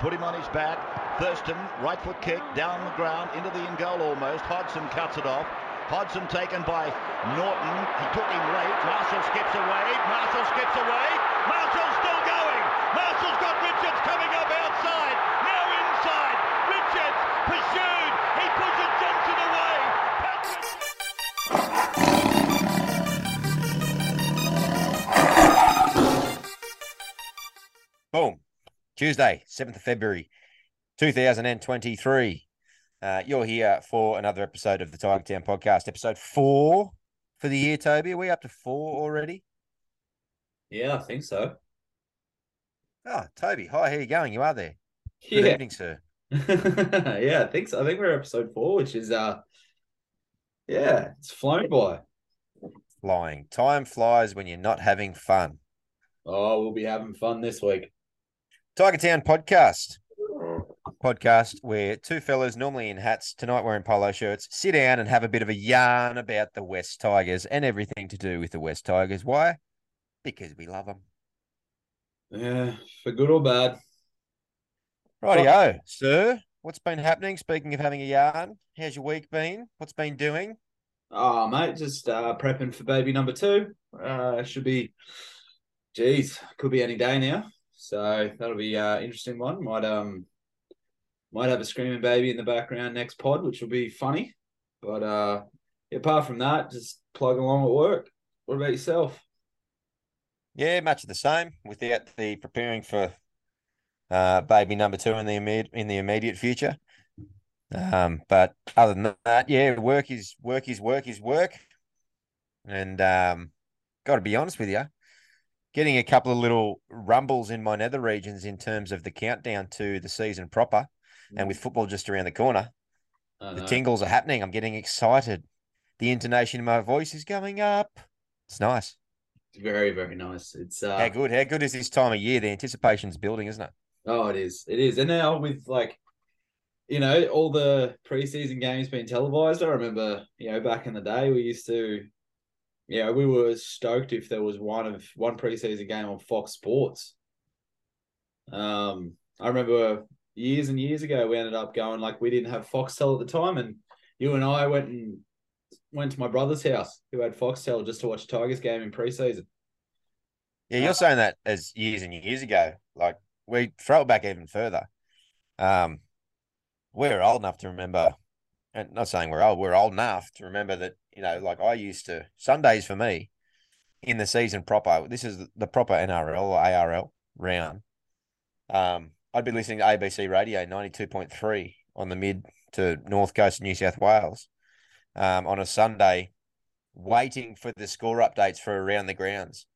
Put him on his back. Thurston, right foot kick, down the ground, into the in goal almost. Hodgson cuts it off. Hodgson taken by Norton. He took him late. Marshall skips away. Marshall skips away. Marshall's still going. Marshall's got Richards coming up outside. Now inside. Richards pursued. He pushes Johnson away. Patrick- Boom. Tuesday, 7th of February, 2023. Uh, you're here for another episode of the Tiger Town podcast, episode four for the year, Toby. Are we up to four already? Yeah, I think so. Oh, Toby, hi, how are you going? You are there. Good Yeah, evening, sir. yeah, I think so. I think we're episode four, which is uh, yeah, it's flown by. Flying. Time flies when you're not having fun. Oh, we'll be having fun this week. Tiger Town podcast. Podcast where two fellas, normally in hats, tonight wearing polo shirts, sit down and have a bit of a yarn about the West Tigers and everything to do with the West Tigers. Why? Because we love them. Yeah, for good or bad. Rightio, sir. What's been happening? Speaking of having a yarn, how's your week been? What's been doing? Oh, mate, just uh, prepping for baby number two. Uh, should be, geez, could be any day now. So that'll be uh interesting one. Might um, might have a screaming baby in the background next pod, which will be funny. But uh, apart from that, just plug along at work. What about yourself? Yeah, much of the same. Without the preparing for uh, baby number two in the immediate in the immediate future. Um, but other than that, yeah, work is work is work is work. And um, got to be honest with you, getting a couple of little rumbles in my nether regions in terms of the countdown to the season proper, and with football just around the corner, the tingles are happening. I'm getting excited. The intonation in my voice is going up. It's nice. It's very, very nice. It's uh How good? How good is this time of year? The anticipation's building, isn't it? oh it is. It is. And now with like you know, all the preseason games being televised, I remember, you know, back in the day we used to yeah, we were stoked if there was one of one preseason game on Fox Sports. Um, I remember years and years ago we ended up going like we didn't have Foxtel at the time, and you and I went and went to my brother's house who had Foxtel just to watch a Tigers game in preseason. Yeah, you're saying that as years and years ago. Like we throw it back even further. Um, we're old enough to remember, and not saying we're old, we're old enough to remember that you know, like I used to Sundays for me in the season proper. This is the proper NRL or ARL round. Um, I'd be listening to ABC Radio ninety two point three on the mid to north coast of New South Wales um, on a Sunday, waiting for the score updates for around the grounds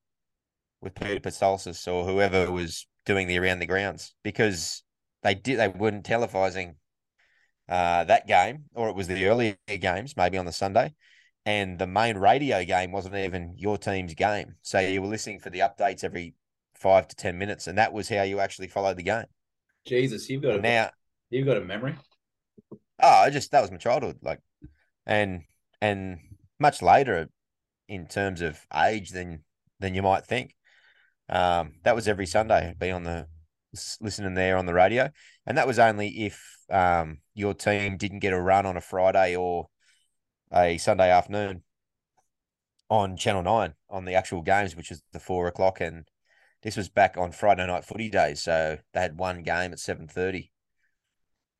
with Peter Psaltis or whoever was doing the around the grounds because they did they weren't televising uh, that game or it was the earlier games maybe on the Sunday and the main radio game wasn't even your team's game so you were listening for the updates every five to ten minutes and that was how you actually followed the game Jesus, you've got a now you've got a memory. oh I just that was my childhood like and and much later in terms of age than than you might think um, that was every Sunday. Be on the listening there on the radio, and that was only if um, your team didn't get a run on a Friday or a Sunday afternoon on Channel Nine on the actual games, which is the four o'clock, and this was back on Friday night footy days, so they had one game at seven thirty.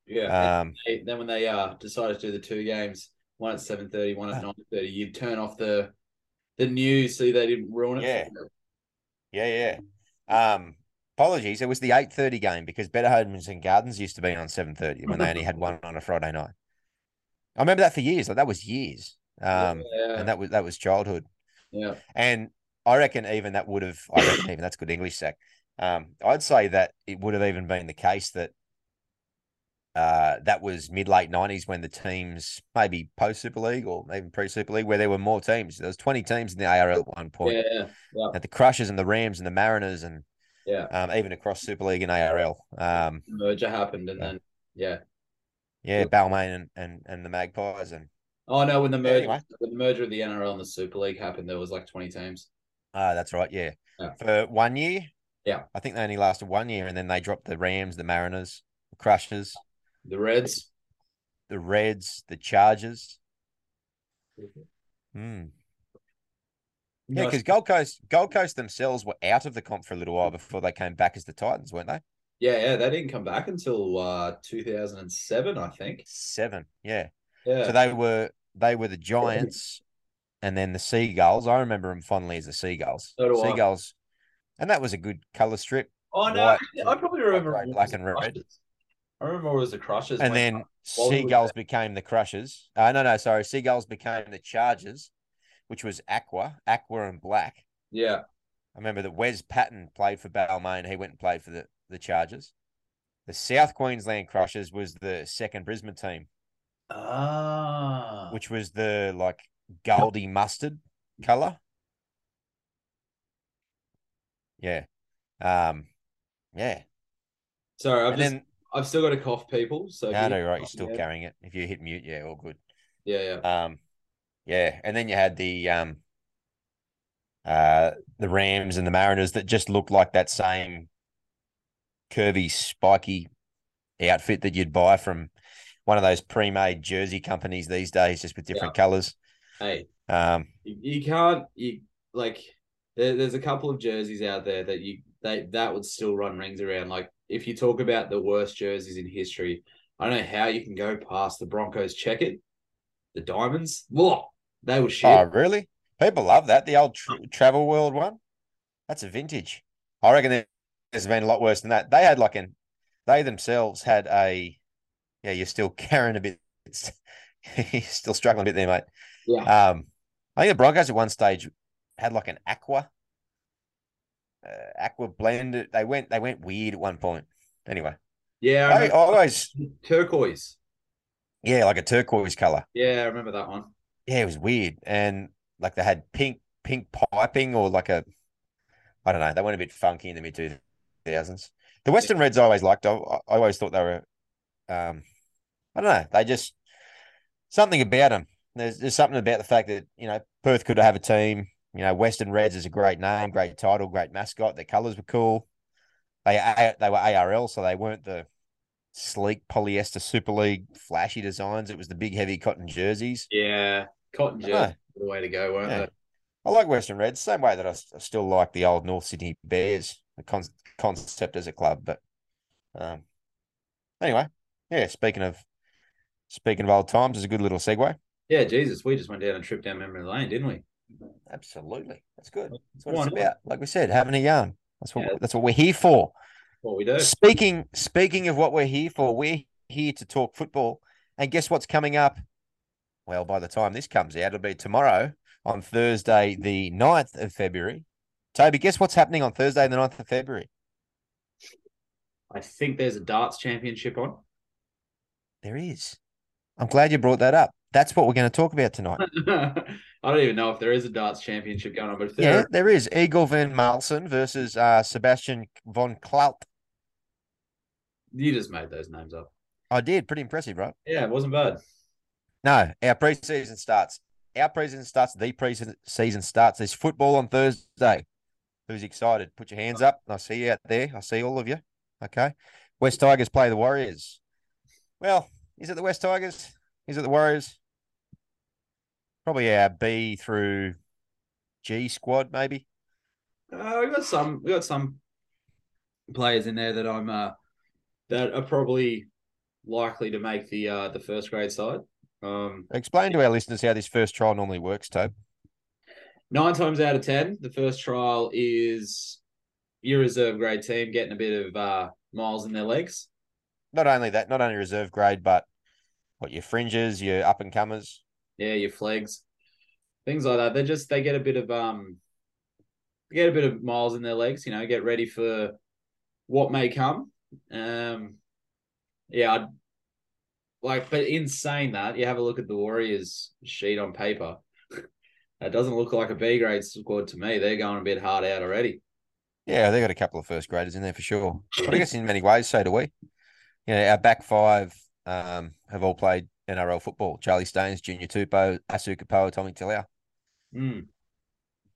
Yeah. Um, They- then when they uh decided to do the two games, one at seven thirty, one at nine thirty, you'd turn off the the news so they didn't ruin it. Yeah. Yeah, yeah. Um, apologies. It was the eight thirty game because Better Homes and Gardens used to be on seven thirty when they only had one on a Friday night. I remember that for years. Like that was years. Um, yeah. and that was that was childhood. yeah. And I reckon even that would have. I reckon even that's good English, Zac. Um, I'd say that it would have even been the case that. Uh, that was mid late nineties when the teams maybe post Super League or even pre Super League where there were more teams. There was twenty teams in the ARL at one point. Yeah. Yeah. Had the Crushers and the Rams and the Mariners and Yeah. um, even across Super League and ARL. Um, merger happened and then yeah. Yeah, Balmain and, and, and the Magpies and Oh no, when the merger Anyway. when the merger of the NRL and the Super League happened, there was like twenty teams. ah, that's right, yeah. Yeah. For one year, Yeah. I think they only lasted one year, and then they dropped the Rams, the Mariners, the Crushers, The Reds. the Reds, the Chargers. Hmm. Yeah, because Gold Coast, Gold Coast themselves were out of the comp for a little while before they came back as the Titans, weren't they? Yeah, yeah, they didn't come back until uh 2007, I think. Seven, yeah. Yeah. So they were they were the Giants, and then the Seagulls. I remember them fondly as the Seagulls. So do I. Seagulls, and that was a good color strip. oh no, white, I probably remember grey, black and red. I remember it was the Crushers. And then Seagulls became the Crushers. Uh, no, no, sorry. Seagulls became the Chargers, which was Aqua, Aqua and Black. yeah, I remember that Wes Patten played for Balmain. He went and played for the, the Chargers. The South Queensland Crushers was the second Brisbane team, ah, which was the like goldy mustard color. Yeah. Um, yeah. sorry, I've and just then, I've still got a cough, people. So no, no, you're right. You're still yeah, carrying it. If you hit mute, yeah, all good. Yeah, yeah. Um, yeah, and then you had the um, uh, the Rams and the Mariners that just looked like that same curvy, spiky outfit that you'd buy from one of those pre-made jersey companies these days, just with different colors. Hey, Um, you, you can't you like there, there's a couple of jerseys out there that you they that would still run rings around. Like if you talk about the worst jerseys in history, I don't know how you can go past the Broncos check it, the diamonds. Whoa, they were shit. oh, really? People love that. The old tr- Travel World one. That's a vintage. I reckon there's been a lot worse than that. They had like an, they themselves had a, yeah, you're still carrying a bit, you're still struggling a bit there, mate. Yeah. Um, I think the Broncos at one stage had like an aqua, uh, aqua blend. They went, they went weird at one point. Anyway, yeah, I I, I always, turquoise. yeah, like a turquoise color. Yeah, I remember that one. Yeah, it was weird, and like they had pink, pink piping or like a, I don't know. They went a bit funky in the mid two thousands. The Western Reds I always liked. I, I always thought they were, um, I don't know. They just something about them. There's there's something about the fact that you know Perth could have a team. You know, Western Reds is a great name, great title, great mascot. Their colours were cool. They they were ARL, so they weren't the sleek polyester Super League flashy designs. It was the big heavy cotton jerseys. Yeah, cotton Ah. jersey the way to go, weren't Yeah. they? I like Western Reds, same way that I still like the old North Sydney Bears, the con- concept as a club. But um, anyway, yeah. Speaking of speaking of old times, is a good little segue. Yeah, Jesus, we just went down a trip down memory lane, didn't we? Absolutely, that's good. That's what Why it's not? about. Like we said, having a yarn. That's what Yeah. that's what we're here for. What we do. Speaking speaking of what we're here for, we're here to talk football. And guess what's coming up? Well, by the time this comes out, it'll be tomorrow on Thursday, the 9th of February. Toby, guess what's happening on Thursday, the 9th of February? I think there's a darts championship on. There is. I'm glad you brought that up. That's what we're going to talk about tonight. I don't even know if there is a darts championship going on, but if yeah, there, there is. Eagle van Malsen versus uh, Sebastian von Klaut. you just made those names up. I did. Pretty impressive, right? Yeah, it wasn't bad. No, our preseason starts. Our preseason starts. The preseason starts. There's football on Thursday. Who's excited? Put your hands up. I see you out there. I see all of you. Okay. West Tigers play the Warriors. Well, is it the West Tigers? Is it the Warriors? Probably our B through G squad, maybe. Uh, we got some. We got some players in there that I'm uh, that are probably likely to make the uh, the first grade side. Um, Explain to our listeners how this first trial normally works, Tobe. Nine times out of ten, the first trial is your reserve grade team getting a bit of uh, miles in their legs. Not only that, not only reserve grade, but what your fringes, your up and comers. Yeah, your flags, things like that. They just they get a bit of um, get a bit of miles in their legs. You know, get ready for what may come. Um, yeah, I'd, like, but in saying that, you have a look at the Warriors sheet on paper. That doesn't look like a B grade squad to me. They're going a bit hard out already. Yeah, they got a couple of first graders in there for sure. But I guess in many ways, so do we. You know, our back five um, have all played NRL football. Charlie Staines, Junior Tupou, Asu Kepaoa, Tommy Talau. Mm.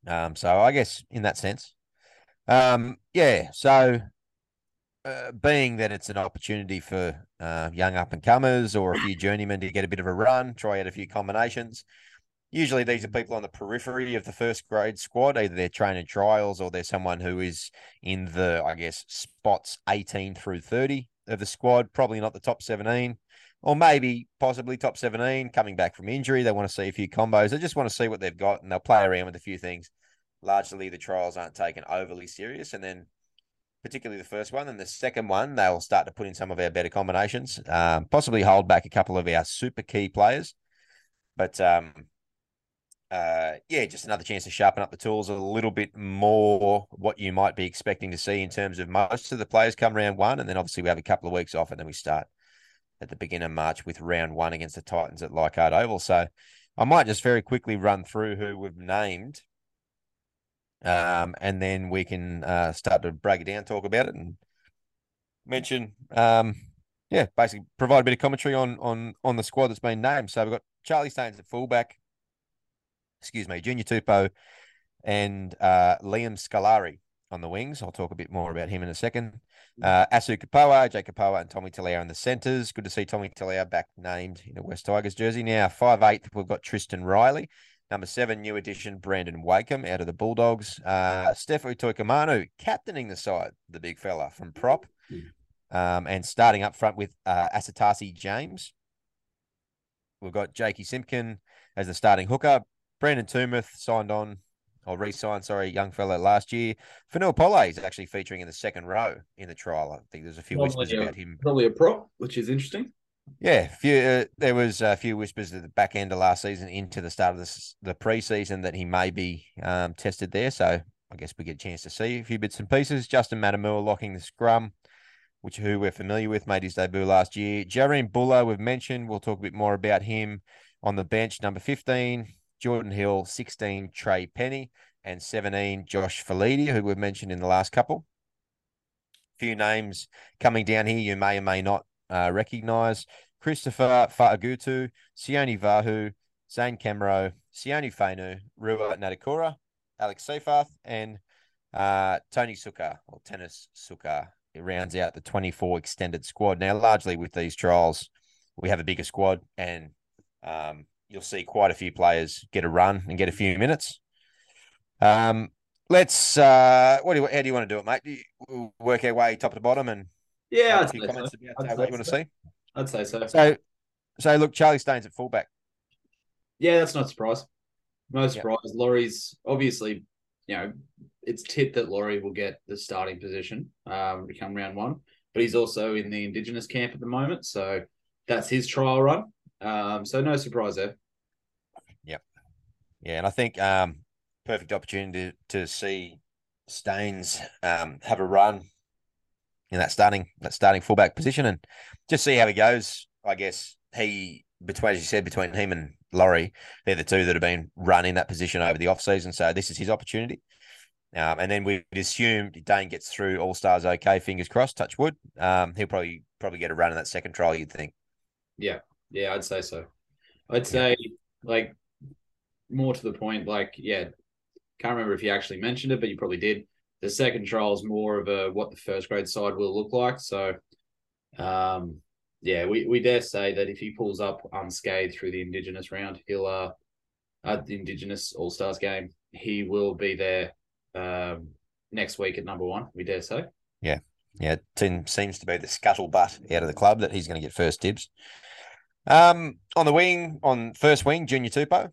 Um, so I guess in that sense. Um, yeah, so uh, being that it's an opportunity for uh, young up and comers or a few journeymen to get a bit of a run, try out a few combinations. Usually, these are people on the periphery of the first grade squad. Either they're training trials or they're someone who is in the, I guess, spots 18 through 30 of the squad, probably not the top 17, or maybe possibly top 17 coming back from injury. They want to see a few combos. They just want to see what they've got and they'll play around with a few things. Largely, the trials aren't taken overly serious. And then, particularly the first one and the second one, they'll start to put in some of our better combinations, um, possibly hold back a couple of our super key players. But um, uh, yeah, just another chance to sharpen up the tools a little bit more. What you might be expecting to see in terms of most of the players come round one, and then obviously we have a couple of weeks off, and then we start at the beginning of March with round one against the Titans at Leichhardt Oval. So I might just very quickly run through who we've named, um, and then we can uh, start to break it down, talk about it, and mention, um, yeah, basically provide a bit of commentary on on on the squad that's been named. So we've got Charlie Staines at fullback excuse me, Junior Tupou and uh, Liam Scolari on the wings. I'll talk a bit more about him in a second. Uh, Asu Kepaoa, Jake Kepaoa, and Tommy Talau in the centres. Good to see Tommy Talau back named in a West Tigers jersey. Now, five eight, we've got Tristan Riley. Number seven, new addition, Brandon Wakeham out of the Bulldogs. Uh, Stefo Utoikamanu captaining the side, the big fella from prop. Um, and starting up front with uh, Asatasi James. We've got Jakey Simpkin as the starting hooker. Brandon Tumeth signed on or re-signed, sorry, young fellow last year. Fonua Pole is actually featuring in the second row in the trial. I think there's a few Probably whispers a- about him. Probably a prop, which is interesting. Yeah, few, uh, there was a few whispers at the back end of last season into the start of this, the preseason that he may be um, tested there. So I guess we get a chance to see a few bits and pieces. Justin Matamua locking the scrum, which who we're familiar with, made his debut last year. Jahream Bula, we've mentioned. We'll talk a bit more about him on the bench. Number 15, Jordan Hill, 16, Trey Penny, and 17, Josh Feledy, who we've mentioned in the last couple. Few names coming down here you may or may not uh, recognise. Christopher Fa'agutu, Sione Vahu, Zane Kemro, Sione Fainu, Rua Ngatikaura, Alex Seyfarth, and uh, Tony Suka, or Tennis Suka. It rounds out the 24 extended squad. Now, largely with these trials, we have a bigger squad and um, you'll see quite a few players get a run and get a few minutes. Um, let's. Uh, what do you, how do you want to do it, mate? Do you, work our way top to bottom and Yeah, I'd a few say, comments so. about I'd uh, say what you want to so. see. I'd say so. So, so look, Charlie Staines at fullback. Yeah, that's not a surprise. No Yep. surprise. Laurie's obviously, you know, it's tipped that Laurie will get the starting position um, to come round one, but he's also in the Indigenous camp at the moment, so that's his trial run. Um, so no surprise there. Yeah, and I think um, perfect opportunity to, to see Staines um, have a run in that starting that starting fullback position and just see how he goes. I guess he between as you said between him and Laurie, they're the two that have been running that position over the off season. So this is his opportunity. Um, and then we'd assume Daine gets through All Stars okay, fingers crossed, touch wood. Um, he'll probably probably get a run in that second trial, you'd think. Yeah, yeah, I'd say so. I'd say like more to the point, like yeah, can't remember if you actually mentioned it, but you probably did. The second trial is more of a what the first grade side will look like. So, um, yeah, we, we dare say that if he pulls up unscathed through the Indigenous round, he'll uh at the Indigenous All Stars game, he will be there um next week at number one. We dare say. Yeah, yeah. Tim seems to be the scuttlebutt out of the club that he's going to get first dibs. Um, on the wing, on first wing, Junior Tupou.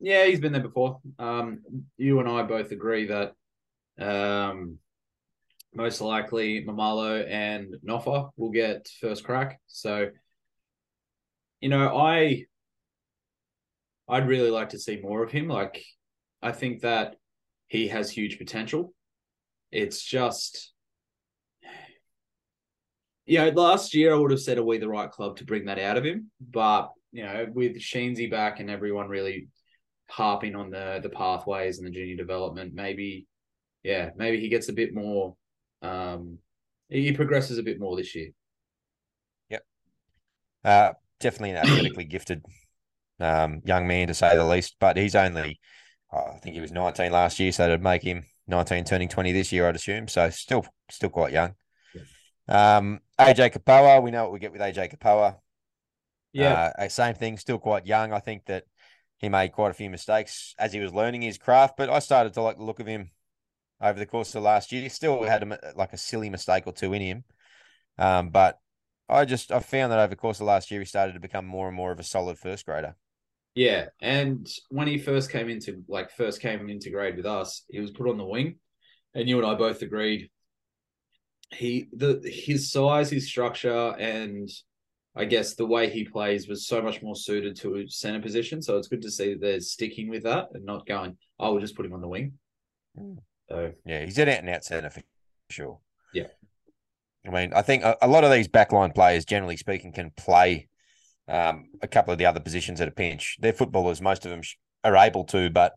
Yeah, he's been there before. Um, you and I both agree that um, most likely Maumalo and Noffa will get first crack. So, you know, I I'd really like to see more of him. Like, I think that he has huge potential. It's just, you know, last year I would have said, are we the right club to bring that out of him? But you know, with Sheensy back and everyone really harping on the the pathways and the junior development, maybe, yeah, maybe he gets a bit more. Um, he progresses a bit more this year. Yep. Uh, definitely an athletically gifted um, young man to say the least, but he's only, oh, I think he was 19 last year, so it'd make him 19, turning 20 this year, I'd assume. So still still quite young. Um, AJ Kepaoa, we know what we get with AJ Kepaoa. Yeah. Uh, same thing, still quite young. I think that he made quite a few mistakes as he was learning his craft, but I started to like the look of him over the course of last year. He still had a, like a silly mistake or two in him. Um, but I just I found that over the course of last year he started to become more and more of a solid first grader. Yeah, and when he first came into like first came into grade with us, he was put on the wing, and you and I both agreed he the his size, his structure, and I guess the way he plays was so much more suited to a center position. So it's good to see they're sticking with that and not going, oh, we'll just put him on the wing. So yeah, he's an out and out center for sure. Yeah. I mean, I think a, a lot of these backline players, generally speaking, can play um, a couple of the other positions at a pinch. They're footballers, most of them are able to, but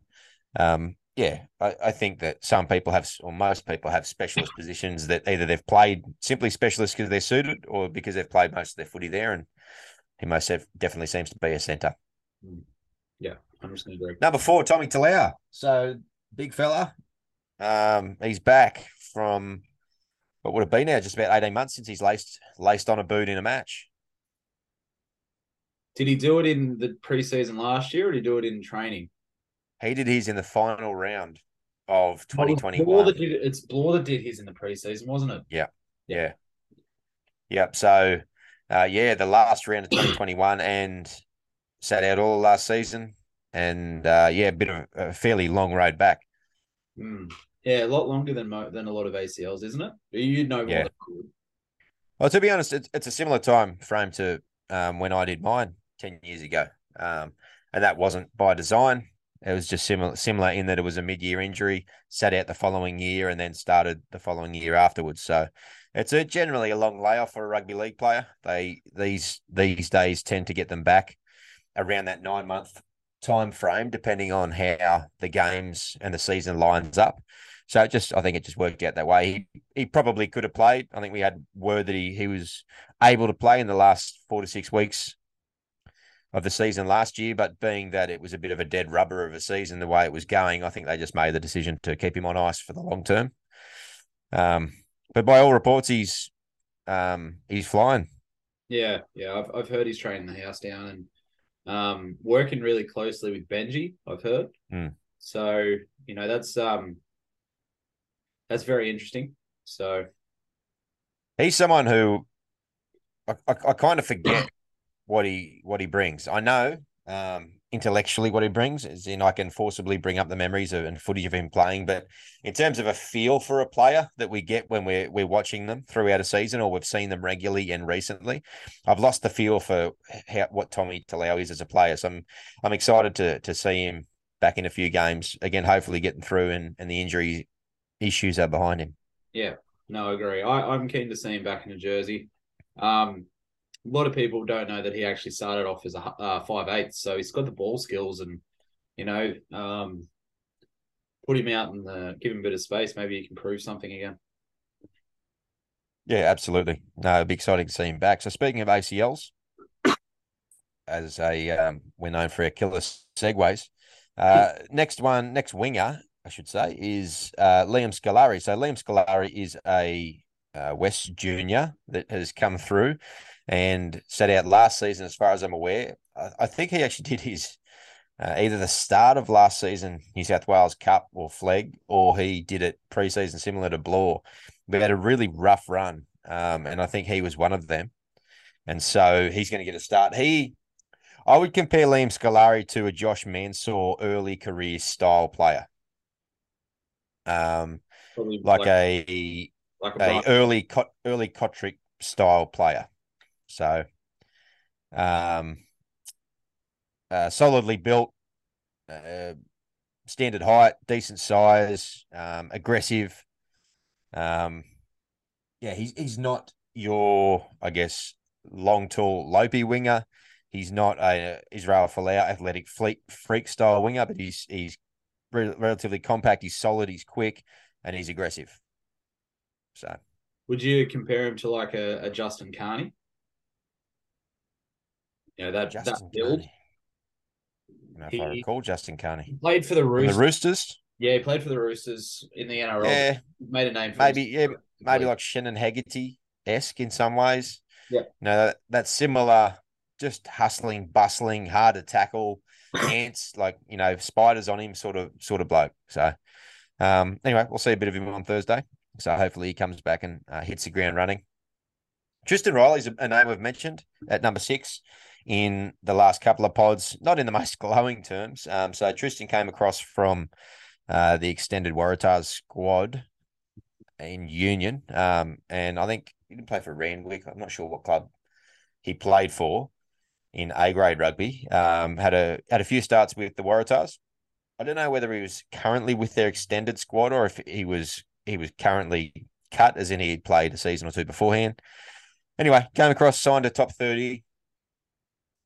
um, yeah, I, I, think that some people have, or most people have specialist positions that either they've played simply specialist because they're suited, or because they've played most of their footy there. And he most definitely seems to be a centre. Mm. Yeah, I'm just going to agree. Number four, Tommy Talau. So big fella. Um, he's back from what would have been now just about 18 months since he's laced laced on a boot in a match. Did he do it in the preseason last year or did he do it in training? He did his in the final round of 2021. Well, it's, did, it's Blore that did his in the preseason, wasn't it? Yeah. Yeah. yeah. Yep. So, uh, yeah, the last round of 2021 and sat out all last season. And uh, yeah, a bit of a fairly long road back. Mm. Yeah, a lot longer than mo- than a lot of ACLs, isn't it? You know yeah. Well, to be honest, it's, it's a similar time frame to um, when I did mine 10 years ago. Um, and that wasn't by design. It was just similar, similar in that it was a mid-year injury, sat out the following year, and then started the following year afterwards. So it's a generally a long layoff for a rugby league player. They these these days tend to get them back around that nine month time frame, depending on how the games and the season lines up. So just I think it just worked out that way. He he probably could have played. I think we had word that he he was able to play in the last four to six weeks of the season last year, but being that it was a bit of a dead rubber of a season, the way it was going, I think they just made the decision to keep him on ice for the long term. Um, but by all reports, he's um, he's flying. Yeah, yeah, I've I've heard he's training the house down and um, working really closely with Benji. I've heard. Mm. So you know that's um that's very interesting. So he's someone who I, I, I kind of forget what he what he brings. I know um, intellectually what he brings is in I can forcibly bring up the memories of, and footage of him playing, but in terms of a feel for a player that we get when we're we're watching them throughout a season or we've seen them regularly and recently, I've lost the feel for how, what Tommy Talau is as a player. So I'm I'm excited to to see him back in a few games again, hopefully getting through and and the injury issues are behind him. Yeah, no, I agree. I, I'm keen to see him back in a jersey. Um, a lot of people don't know that he actually started off as a uh, five eighth, so he's got the ball skills, and you know, um, put him out and give him a bit of space. Maybe he can prove something again. Yeah, absolutely. No, it'd be exciting to see him back. So speaking of ACLs, as a um, we're known for our killer segues. Uh, next one, next winger, I should say, is uh, Liam Scolari. So Liam Scolari is a uh, West junior that has come through and set out last season, as far as I'm aware. I, I think he actually did his uh, either the start of last season New South Wales Cup or flag, or he did it preseason similar to Blore. We had a really rough run, um, and I think he was one of them. And so he's going to get a start. He, I would compare Liam Scolari to a Josh Mansour early career style player. Um, like, like, a like a, a early early Cotric style player. So, um, uh, solidly built, uh, standard height, decent size, um, aggressive. Um, yeah, he's he's not your, I guess, long, tall, lopey winger. He's not a Israel Folau athletic fleet freak style winger, but he's he's re- relatively compact. He's solid. He's quick, and he's aggressive. So, would you compare him to like a, a Justin Carney? You know that that build. You know, if he, I recall, Justin Carney played for the Roosters. the Roosters. Yeah, he played for the Roosters in the NRL. Yeah, made a name. for maybe yeah, maybe like Shannon Hegarty esque in some ways. Yeah. know that, that's similar, just hustling, bustling, hard to tackle, ants like you know spiders on him, sort of sort of bloke. So, um, anyway, we'll see a bit of him on Thursday. So hopefully he comes back and uh, hits the ground running. Tristan Riley's a a name we've mentioned at number six in the last couple of pods, not in the most glowing terms. Um, so Tristan came across from uh, the extended Waratahs squad in Union, um, and I think he didn't play for Randwick. I'm not sure what club he played for in A grade rugby. Um, had a had a few starts with the Waratahs. I don't know whether he was currently with their extended squad or if he was he was currently cut, as in he had played a season or two beforehand. Anyway, came across, signed a top 30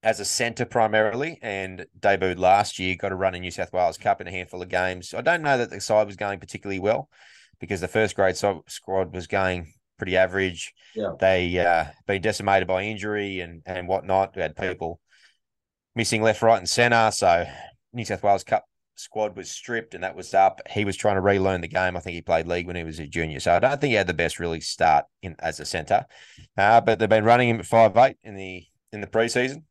as a centre primarily, and debuted last year, got a run in New South Wales Cup in a handful of games. I don't know that the side was going particularly well because the first grade squad was going pretty average. Yeah. They uh, been decimated by injury and, and whatnot. We had people missing left, right, and centre. So New South Wales Cup squad was stripped and that was up. He was trying to relearn the game. I think he played league when he was a junior. So I don't think he had the best really start in as a centre. Uh, but they've been running him at five eight in the in the preseason.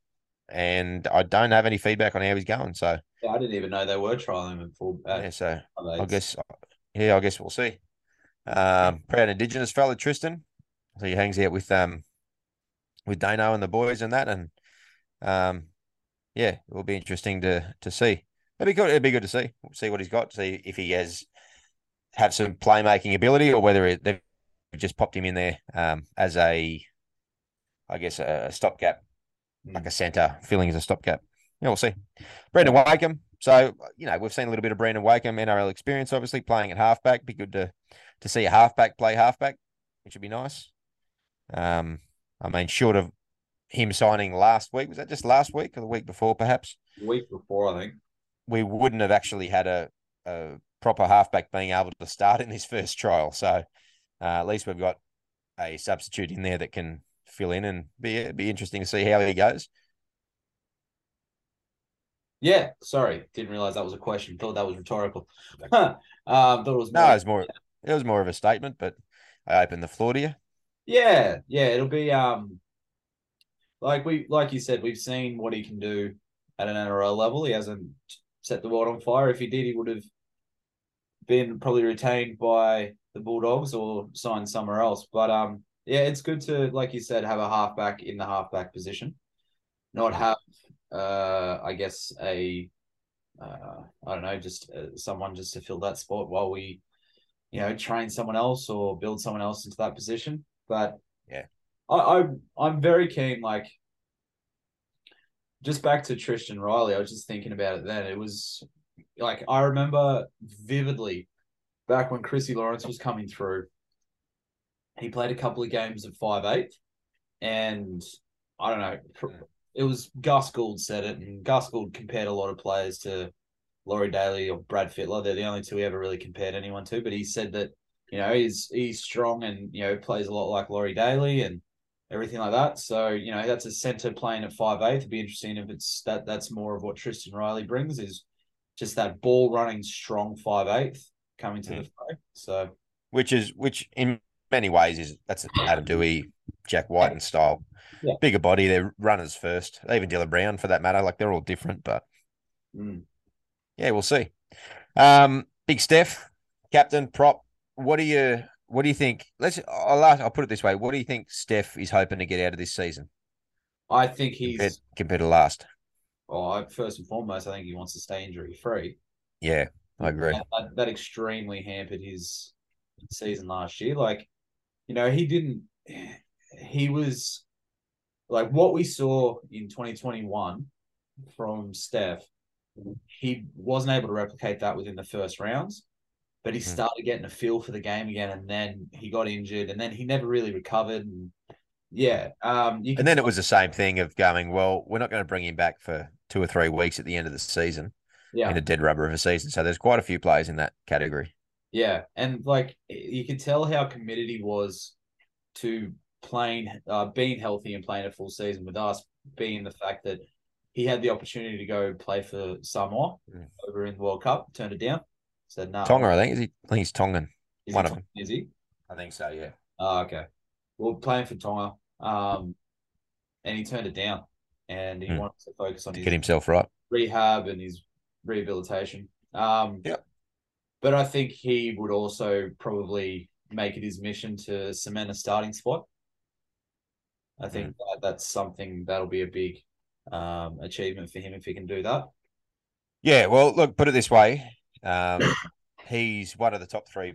And I don't have any feedback on how he's going. So Yeah, I didn't even know they were trialing him full. At yeah, so I guess yeah, I guess we'll see. Um, proud Indigenous fella Tristan. So he hangs out with um with Dano and the boys and that, and um yeah, it will be interesting to to see. It'd be good. It'd be good to see see what he's got. See if he has have some playmaking ability or whether it, they've just popped him in there um as a, I guess a stopgap, like a centre, filling as a stopgap. Yeah, we'll see. Brendan Wakeham. So you know we've seen a little bit of Brendan Wakeham NRL experience, obviously playing at halfback. Be good to to see a halfback play halfback, which would be nice. Um, I mean, short of him signing last week, was that just last week or the week before, perhaps? The week before, I think. We wouldn't have actually had a, a proper halfback being able to start in this first trial. So uh, at least we've got a substitute in there that can fill in and be be interesting to see how he goes. Yeah, sorry, didn't realize that was a question. Thought that was rhetorical. um, thought it was No, more- it was more it was more of a statement, but I open the floor to you. Yeah, yeah, it'll be um like we like you said, we've seen what he can do at an NRL level. He hasn't set the world on fire. If he did, he would have been probably retained by the Bulldogs or signed somewhere else. But um yeah, it's good to, like you said, have a halfback in the halfback position. Not have uh I guess a uh I don't know, just uh, someone just to fill that spot while we you know, train someone else or build someone else into that position. But Yeah. I, I I'm very keen. Like, just back to Tristan Riley, I was just thinking about it. Then it was like I remember vividly back when Chrissy Lawrence was coming through. He played a couple of games at five eight, and I don't know. It was Gus Gould said it, and Gus Gould compared a lot of players to Laurie Daley or Brad Fittler. They're the only two he ever really compared anyone to. But he said that you know he's he's strong and you know plays a lot like Laurie Daley and everything like that. So you know that's a centre playing at five eight. It'd be interesting if it's that that's more of what Tristan Riley brings is just that ball running strong five eighth coming to hmm. the fray. So which is which in many ways is that's Adam Doueihi, Jack Wighton style. Yeah. Bigger body, they're runners first. Even Dylan Brown for that matter. Like they're all different, but mm. yeah, we'll see. Um, Big Steph, captain, prop. What do you what do you think? Let's I'll ask, I'll put it this way. What do you think Steph is hoping to get out of this season I think he's compared, compared to last? well, I- first and foremost, I think he wants to stay injury free. Yeah, I agree. That, that, that extremely hampered his season last year. Like, you know, he didn't. He was like what we saw in 2021 from Steph. He wasn't able to replicate that within the first rounds, but he Hmm. started getting a feel for the game again, and then he got injured, and then he never really recovered. And yeah, um, you can And then it was the same thing of going, well, we're not going to bring him back for two or three weeks at the end of the season yeah, in a dead rubber of a season. So there's quite a few players in that category. Yeah, and like you could tell how committed he was to playing, uh, being healthy and playing a full season with us, being the fact that he had the opportunity to go play for Samoa Mm. over in the World Cup, turned it down. Said no. Tonga, I think. Is he? I think he's Tongan. Is one he of them. Is he? I think so. Yeah. Oh, okay. Well, playing for Tonga, um, and he turned it down, and he Hmm. wanted to focus on To his get himself right. rehab and his rehabilitation. Um, Yep. But I think he would also probably make it his mission to cement a starting spot. I think that that's something that'll be a big um, achievement for him if he can do that. Yeah. Well, look. Put it this way. Um, he's one of the top three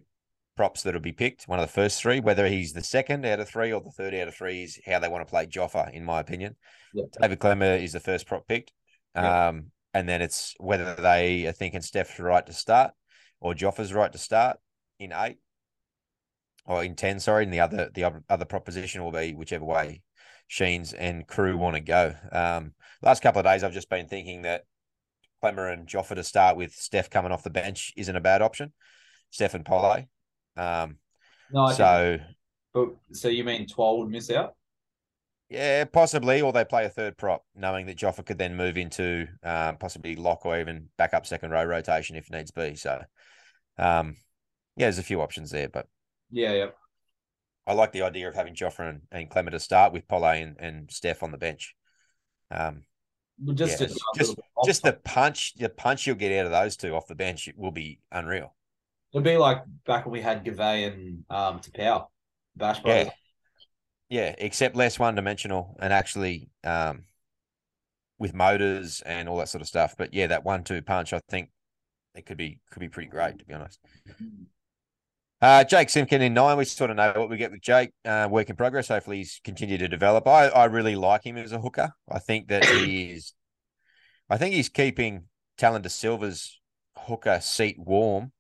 props that'll be picked. One of the first three. Whether he's the second out of three or the third out of three is how they want to play Joffa, in my opinion. David Klemmer is the first prop picked. Um, and then it's whether they are thinking Steph's right to start or Joffa's right to start in eight or in 10, sorry. And the other, the other- proposition will be whichever way Sheens and crew want to go. Um, last couple of days, I've just been thinking that Klemmer and Joffa to start with Steph coming off the bench isn't a bad option. Steph and Pole. Um, No, I so but so you mean twelve would miss out? Yeah, possibly, or they play a third prop, knowing that Joffa could then move into um, possibly lock or even back up second row rotation if needs be. So, um, yeah, there's a few options there, but Yeah, yeah. I like the idea of having Joffa and, and Clement to start with Pole and, and Steph on the bench. Um, Well, Just Yeah, to- just- just the punch, the punch you'll get out of those two off the bench will be unreal. it'll be like back when we had Gavay and um Tapau, Bash Brothers. Yeah, yeah, except less one dimensional and actually um, with motors and all that sort of stuff. But yeah, that one-two punch, I think it could be could be pretty great to be honest. Uh, Jake Simpkin in nine. We sort of know what we get with Jake. Uh, work in progress. Hopefully, he's continued to develop. I, I really like him as a hooker. I think that he is. I think he's keeping Tallyn Da Silva's hooker seat warm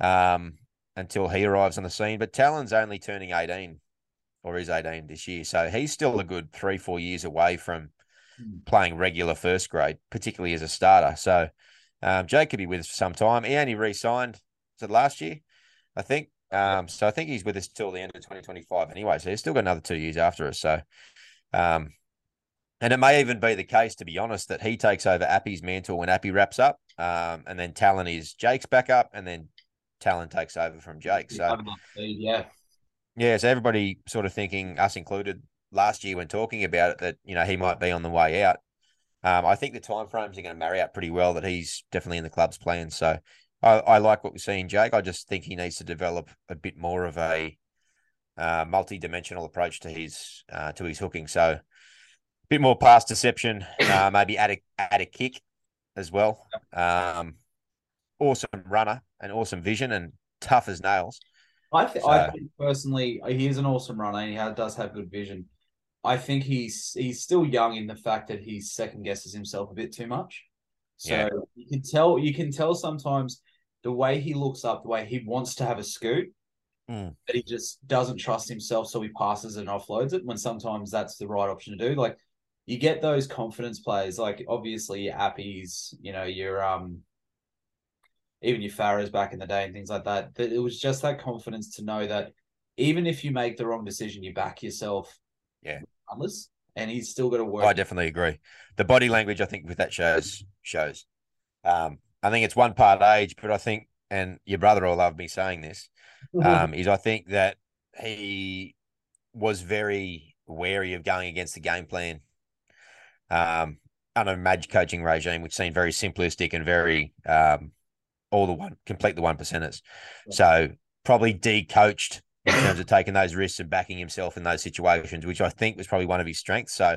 um, until he arrives on the scene. But Tallyn's only turning eighteen, or is eighteen this year, so he's still a good three, four years away from Hmm. playing regular first grade, particularly as a starter. So um, Jake could be with us for some time. He only re-signed was it last year, I think. Um, so I think he's with us till the end of 2025 anyway. So he's still got another two years after us. So, um, and it may even be the case, to be honest, that he takes over Appy's mantle when Appy wraps up, um, and then Tallyn is Jake's backup, and then Tallyn takes over from Jake. So yeah, yeah, so everybody sort of thinking, us included, last year when talking about it, that you know he might be on the way out. Um, I think the time frames are going to marry up pretty well. That he's definitely in the club's plans. So I, I like what we're seeing, Jake. I just think he needs to develop a bit more of a uh, multi-dimensional approach to his uh, to his hooking. So a bit more pass deception, uh, maybe add a add a kick as well. Um, awesome runner and awesome vision and tough as nails. I th- I think personally he is an awesome runner and he does have good vision. I think he's he's still young in the fact that he second guesses himself a bit too much. So Yeah. you can tell you can tell sometimes the way he looks up, the way he wants to have a scoot, Mm. that he just doesn't trust himself, so he passes and offloads it. When sometimes that's the right option to do. Like you get those confidence plays, like obviously your Appies, you know, your um even your Farahs back in the day and things like that. That it was just that confidence to know that even if you make the wrong decision, you back yourself. Yeah. And he's still got to work. I definitely agree. The body language, I think, with that shows shows. Um, I think it's one part age, but I think, and your brother will love me saying this, um, is I think that he was very wary of going against the game plan. Um, under Madge coaching regime, which seemed very simplistic and very um, all the one complete the one percenters. So probably de-coached in terms of taking those risks and backing himself in those situations, which I think was probably one of his strengths. So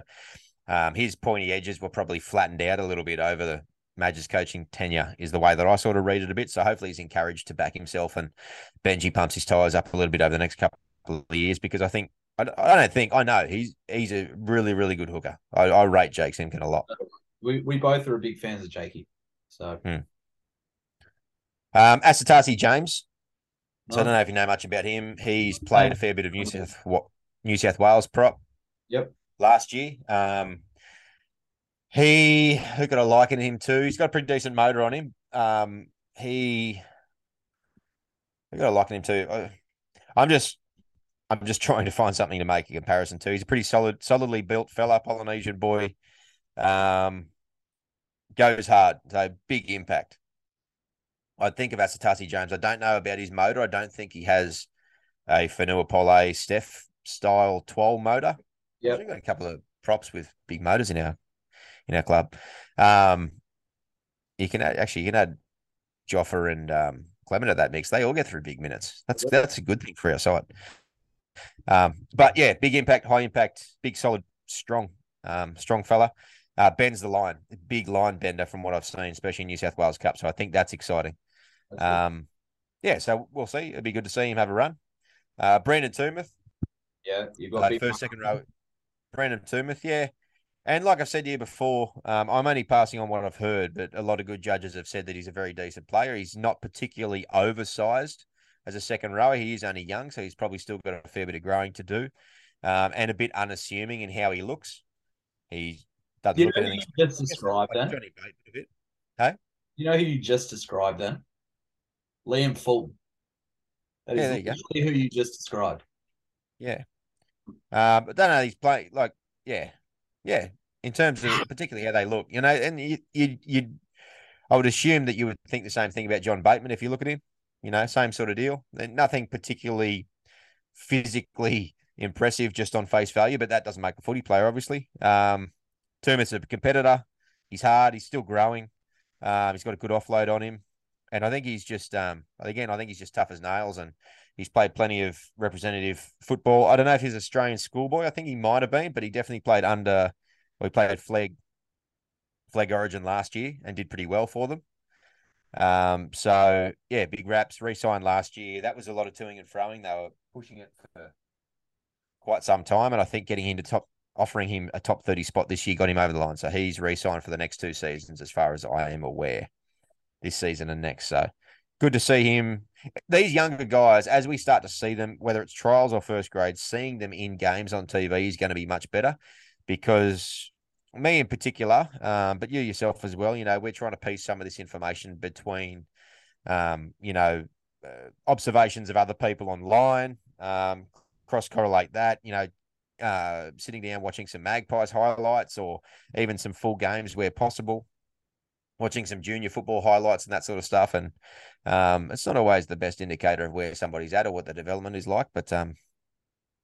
um, his pointy edges were probably flattened out a little bit over the Madge's coaching tenure, is the way that I sort of read it a bit. So hopefully he's encouraged to back himself and Benji pumps his tires up a little bit over the next couple of years because I think I don't, I don't think I know he's he's a really really good hooker. I, I rate Jake Simpkin a lot. we we both are big fans of Jakey. So Um, Asatasi James. So I Oh. don't know if you know much about him. He's played a fair bit of New South what New South Wales prop. Yep. Last year. Um he who could I liken him to? He's got a pretty decent motor on him. Um he who could I liken him to? Uh, I'm just I'm just trying to find something to make a comparison to. He's a pretty solid, solidly built fella, Polynesian boy. Um goes hard, so big impact I think of Asatasi James. I don't know about his motor. I don't think he has a Fonua Pole Steph style 12 motor. Yeah, We've got a couple of props with big motors in our in our club. Um, you can add, actually you can add Joffa and um, Clement at that mix. They all get through big minutes. That's that's a good thing for our side. Um, but yeah, big impact, high impact, big, solid, strong, um, strong fella. Uh, bends the line, big line bender from what I've seen, especially in New South Wales Cup. So I think that's exciting. That's good. Um, yeah, so we'll see. It'd be good to see him have a run. Uh, Brandon Tumeth, yeah. You've got uh, big first, second row. Brandon Tumeth, yeah. And like I've said to you before, um, I'm only passing on what I've heard, but a lot of good judges have said that he's a very decent player. He's not particularly oversized as a second rower. He is only young, so he's probably still got a fair bit of growing to do, um, and a bit unassuming in how he looks. He doesn't You look know who anything. you just described like then? Johnny Bateman a bit. You know who you just described then? Liam Fulton. That is Yeah, you who you just described. Yeah. Um, but don't know. He's playing like, yeah, yeah. In terms of particularly how they look, you know, and you, you, you, I would assume that you would think the same thing about John Bateman if you look at him. You know, same sort of deal. Nothing particularly physically impressive just on face value, but that doesn't make a footy player, obviously. Um, Tumeth's a competitor. He's hard. He's still growing. Um, he's got a good offload on him, and I think he's just, um, again, I think he's just tough as nails, and he's played plenty of representative football. I don't know if he's an Australian schoolboy. I think he might have been, but he definitely played under. Well, he played Flegg, Flegg Origin last year and did pretty well for them. Um, so yeah, big raps re-signed last year. That was a lot of toing and froing. They were pushing it for quite some time, and I think getting him to top, offering him a top thirty spot this year got him over the line. So he's re-signed for the next two seasons, as far as I am aware, this season and next. So good to see him. These younger guys, as we start to see them, whether it's trials or first grade, seeing them in games on TV is going to be much better because me in particular, um, but you yourself as well, you know, we're trying to piece some of this information between, um, you know, uh, observations of other people online, um, cross correlate that, you know, uh, sitting down watching some Magpies highlights or even some full games where possible, watching some junior football highlights and that sort of stuff. And um, it's not always the best indicator of where somebody's at or what the development is like, but um,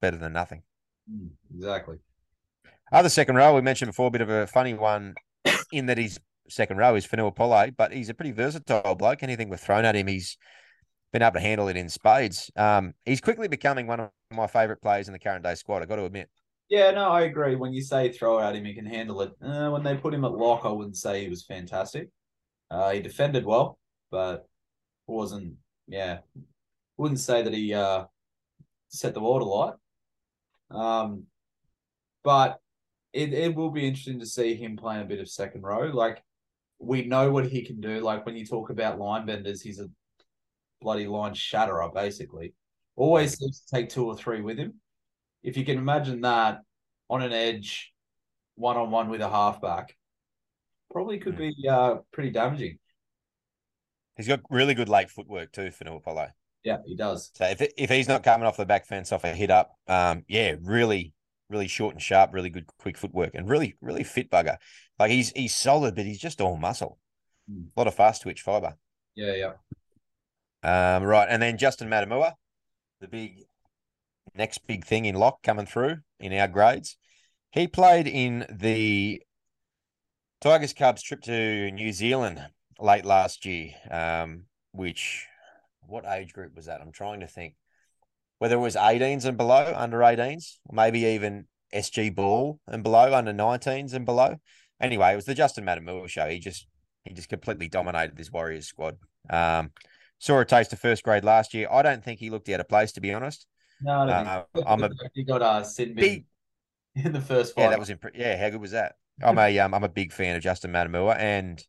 better than nothing. Mm, exactly. Other second row, we mentioned before, a bit of a funny one in that he's second row is Fonua Pole, but he's a pretty versatile bloke. Anything we've thrown at him, he's been able to handle it in spades. Um, he's quickly becoming one of my favourite players in the current day squad. I've got to admit. Yeah, no, I agree. When you say throw at him, he can handle it. Uh, when they put him at lock, I wouldn't say he was fantastic. Uh, he defended well, but wasn't. Yeah, wouldn't say that he uh, set the world alight. Um, but it, it will be interesting to see him playing a bit of second row. Like we know what he can do. Like when you talk about line benders, he's a bloody line shatterer, basically. Always seems to take two or three with him. If you can imagine that on an edge, one on one with a halfback, probably could be uh, pretty damaging. He's got really good late footwork too, Fonua Pole. Yeah, he does. So if if he's not coming off the back fence off a hit up, um, yeah, really, really short and sharp, really good quick footwork, and really, really fit bugger. Like he's he's solid, but he's just all muscle. Mm. A lot of fast twitch fiber. Yeah, yeah. Um, right, and then Justin Matamua, the big next big thing in lock coming through in our grades. He played in the Tigers Cubs trip to New Zealand late last year. Um, which what age group was that? I'm trying to think whether it was 18s and below, under 18s, or maybe even SG ball and below, under 19s and below. Anyway, it was the Justin Matamua show. He just he just completely dominated this Warriors squad. Um, saw a taste of first grade last year. I don't think he looked out of place, to be honest. No, don't Uh, I'm a he got uh Sin big, in the first fight. yeah, that was imp- yeah. How good was that? I'm a um, I'm a big fan of Justin Matamua, and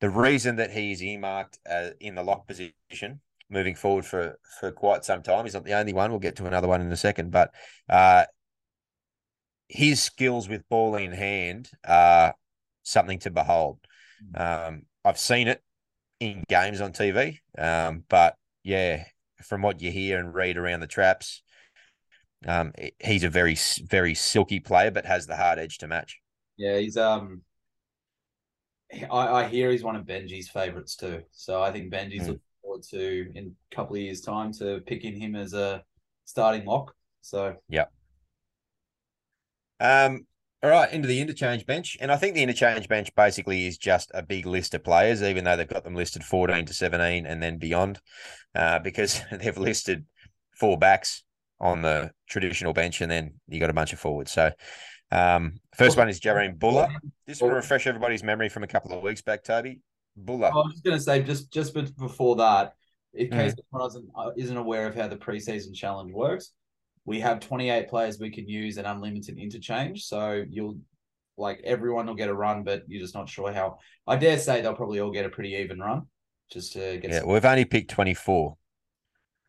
the reason that he is earmarked uh, in the lock position moving forward for for quite some time. He's not the only one. We'll get to another one in a second, but uh, his skills with ball in hand are something to behold. Um, I've seen it in games on TV, um, but yeah, from what you hear and read around the traps, um, he's a very very silky player, but has the hard edge to match. Yeah, he's um I, I hear he's one of Benji's favorites too. So I think Benji's Mm. looking forward to in a couple of years' time to picking him as a starting lock. So yeah. Um, all right, into the interchange bench. And I think the interchange bench basically is just a big list of players, even though they've got them listed 14 to 17 and then beyond, uh, because they've listed four backs on the traditional bench and then you got a bunch of forwards. So, um, first one is Jahream Bula. This will refresh everybody's memory from a couple of weeks back, Toby. Bula. I was just going to say, just just before that, in Mm. case anyone isn't, uh, isn't aware of how the preseason challenge works, we have 28 players we can use an unlimited interchange. So you'll like everyone will get a run, but you're just not sure how. I dare say they'll probably all get a pretty even run, just to get. Yeah, some- we've only picked 24.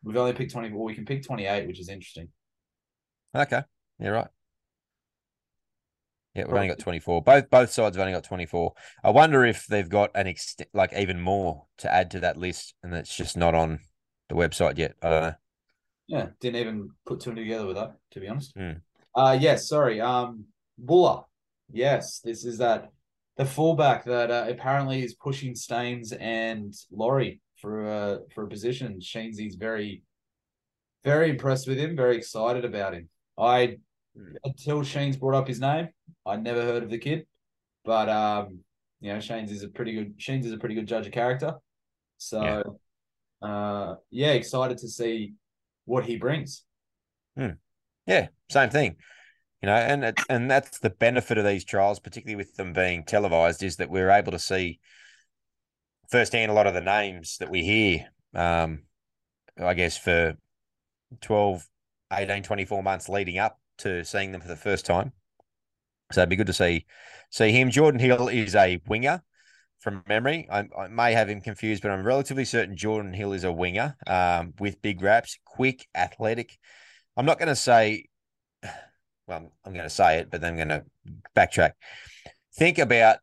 We've only picked 24. Well, we can pick 28, which is interesting. Okay. Yeah, right. Yeah, we've only got 24. Both both sides have only got 24. I wonder if they've got an extent like even more to add to that list and it's just not on the website yet. I don't know. Yeah, didn't even put two and two together with that, to be honest. Hmm. Uh yes, sorry. Um Bula. Yes, this is that the fullback that uh, apparently is pushing Staines and Laurie for a for a position. Sheensy's very very impressed with him, very excited about him. I Hmm. until Sheens brought up his name, I'd never heard of the kid. But um, you know, Sheens is a pretty good Sheens is a pretty good judge of character. So uh yeah, excited to see what he brings. Yeah, same thing. You know, and and that's the benefit of these trials, particularly with them being televised, is that we're able to see firsthand a lot of the names that we hear. Um, I guess for 12, 18, 24 months leading up to seeing them for the first time. So it'd be good to see see him. Jordan Hill is a winger from memory. I, I may have him confused, but I'm relatively certain Jordan Hill is a winger um, with big raps, quick, athletic. I'm not going to say, well, I'm going to say it, but then I'm going to backtrack. Think about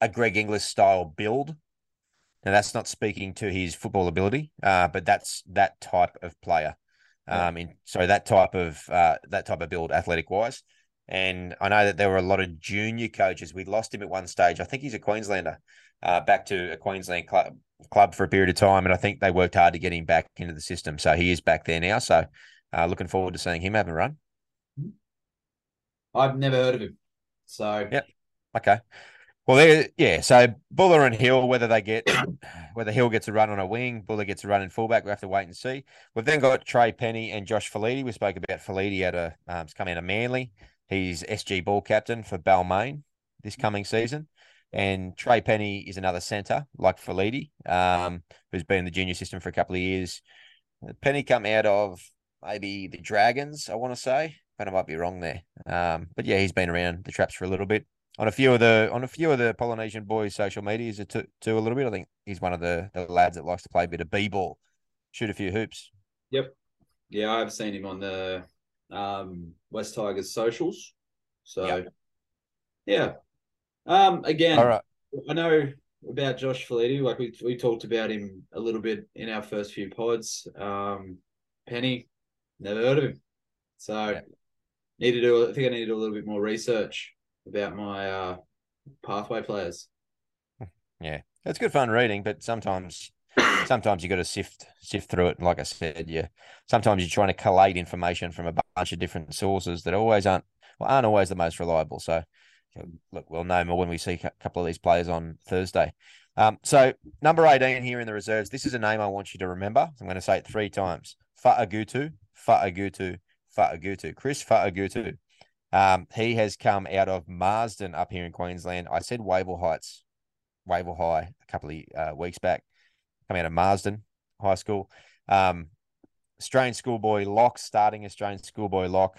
a Greg Inglis style build. Now, that's not speaking to his football ability, uh, but that's that type of player. Um, in sorry, that type of uh, that type of build, athletic wise. And I know that there were a lot of junior coaches. We lost him at one stage. I think he's a Queenslander, uh, back to a Queensland club club for a period of time, and I think they worked hard to get him back into the system. So he is back there now. So uh, looking forward to seeing him have a run. I've never heard of him. So Yep. Okay. Well, there, yeah. So Bula and Hill, whether they get, whether Hill gets a run on a wing, Bula gets a run in fullback, we have to wait and see. We've then got Trey Penny and Josh Feledy. We spoke about Feledy at a, um, coming out of Manly. He's SG ball captain for Balmain this coming season. And Trey Penny is another centre like Feledy, um, who's been in the junior system for a couple of years. Penny come out of maybe the Dragons, I want to say, but I might be wrong there. Um, but yeah, he's been around the traps for a little bit on a few of the on a few of the Polynesian boys' social medias to, to a little bit. I think he's one of the, the lads that likes to play a bit of b ball, shoot a few hoops. Yep, yeah, I've seen him on the um West Tigers socials. So Yep. yeah. Um again, All right, I know about Josh Feledy. Like we we talked about him a little bit in our first few pods. Um, Penny, never heard of him. So Yeah. need to do. I think I need to do a little bit more research about my uh, pathway players. yeah, it's good fun reading, but sometimes sometimes you got to sift sift through it. And like I said, yeah, sometimes you're trying to collate information from a bunch of different sources that always aren't well, aren't always the most reliable. So look, we'll know more when we see a couple of these players on Thursday. Um, so number 18 here in the reserves, this is a name I want you to remember. I'm going to say it three times. Fa'agutu, Fa'agutu, Fa'agutu. Chris Fa'agutu. Um, he has come out of Marsden up here in Queensland. I said Wavell Heights, Wavell High a couple of uh, weeks back. Come out of Marsden High School. Um, Australian schoolboy lock, starting Australian schoolboy lock.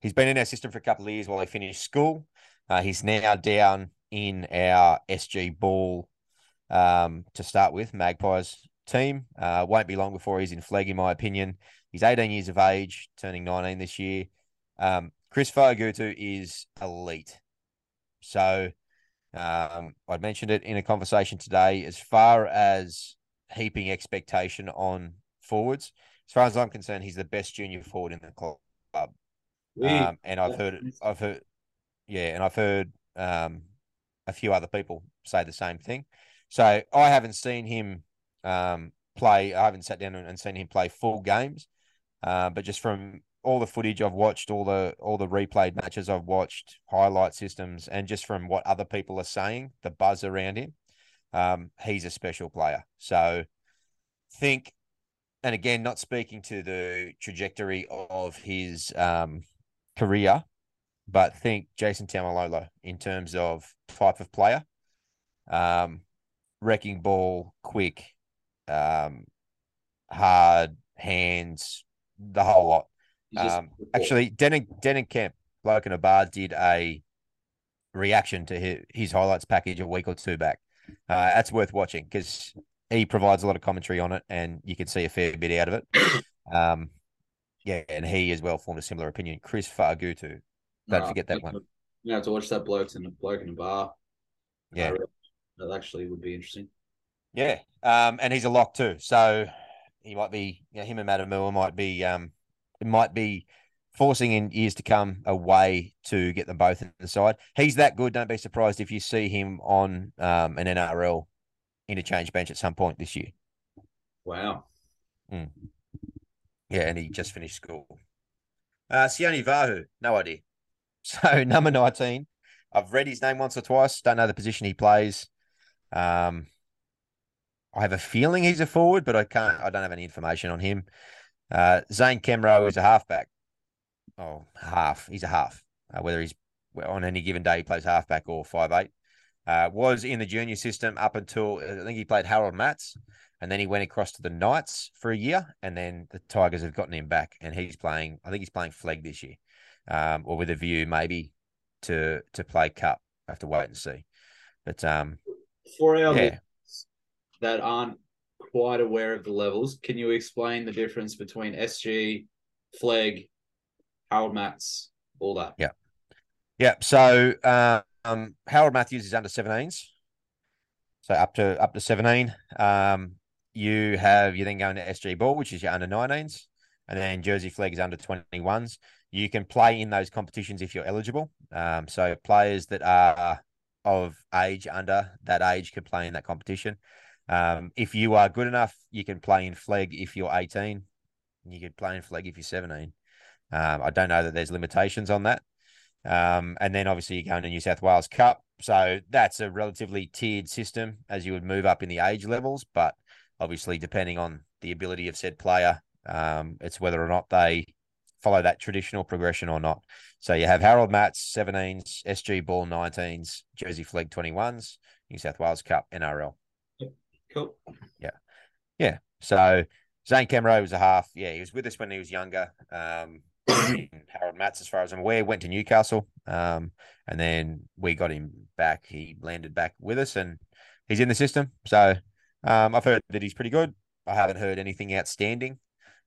He's been in our system for a couple of years while he finished school. Uh, he's now down in our SG ball um, to start with, Magpies team. Uh, won't be long before he's in Flegg, in my opinion. He's 18 years of age, turning 19 this year. Um, Chris Fa'agutu is elite. So um, I'd mentioned it in a conversation today. As far as heaping expectation on forwards, as far as I'm concerned, he's the best junior forward in the club. We, Um, and I've heard, I've heard, yeah, and I've heard um, a few other people say the same thing. So I haven't seen him um, play. I haven't sat down and seen him play full games, uh, but just from all the footage I've watched, all the all the replayed matches I've watched, highlight systems, and just from what other people are saying, the buzz around him, um, he's a special player. So think, and again, not speaking to the trajectory of his um, career, but think Jason Taumalolo in terms of type of player, um, wrecking ball, quick, um, hard hands, the whole lot. Um, actually, Denan Denan Kenny, bloke in a bar, did a reaction to his, his highlights package a week or two back. Uh, that's worth watching because he provides a lot of commentary on it, and you can see a fair bit out of it. Um, yeah, and he as well formed a similar opinion. Chris Fa'agutu, don't forget that one. You have to watch that bloke in a bloke in a bar. Yeah, uh, that actually would be interesting. Yeah, um, and he's a lock too, so he might be. You know, him and Matamua might be. Um, it might be forcing in years to come a way to get them both in the side. He's that good. Don't be surprised if you see him on um, an NRL interchange bench at some point this year. Wow. Mm. Yeah, and he just finished school. Uh, Sione Vahu, no idea. So number nineteen, I've read his name once or twice. Don't know the position he plays. Um, I have a feeling he's a forward, but I can't. I don't have any information on him. Uh, Zane Kemro is a halfback. Oh, half. He's a half. Uh, whether he's on any given day he plays halfback or five eight. Uh, was in the junior system up until I think he played Harold Matts, and then he went across to the Knights for a year, and then the Tigers have gotten him back, and he's playing. I think he's playing Flegg this year, um, or with a view maybe to to play cup. I have to wait and see. But um, for our yeah. that aren't quite aware of the levels, can you explain the difference between SG, Flegg, Harold Matts, all that? Yeah, yeah. So um, Harold Matthews is under 17s, so up to up to 17. Um, you have you then go into SG ball, which is your under 19s, and then Jersey Flegg is under 21s. You can play in those competitions if you're eligible. Um, so players that are of age under that age can play in that competition. Um, if you are good enough, you can play in Flegg if you're 18. You can play in Flegg if you're 17. Um, I don't know that there's limitations on that. Um, and then obviously you're going to New South Wales Cup. So that's a relatively tiered system as you would move up in the age levels. But obviously, depending on the ability of said player, um, it's whether or not they follow that traditional progression or not. So you have Harold Matts, 17s, SG Ball 19s, Jersey Flegg 21s, New South Wales Cup, NRL. Cool. Yeah. Yeah. So Zane Kemro was a half. Yeah, he was with us when he was younger. Um, Harold Matts, as far as I'm aware, went to Newcastle. Um, and then we got him back. He landed back with us and he's in the system. So um, I've heard that he's pretty good. I haven't heard anything outstanding.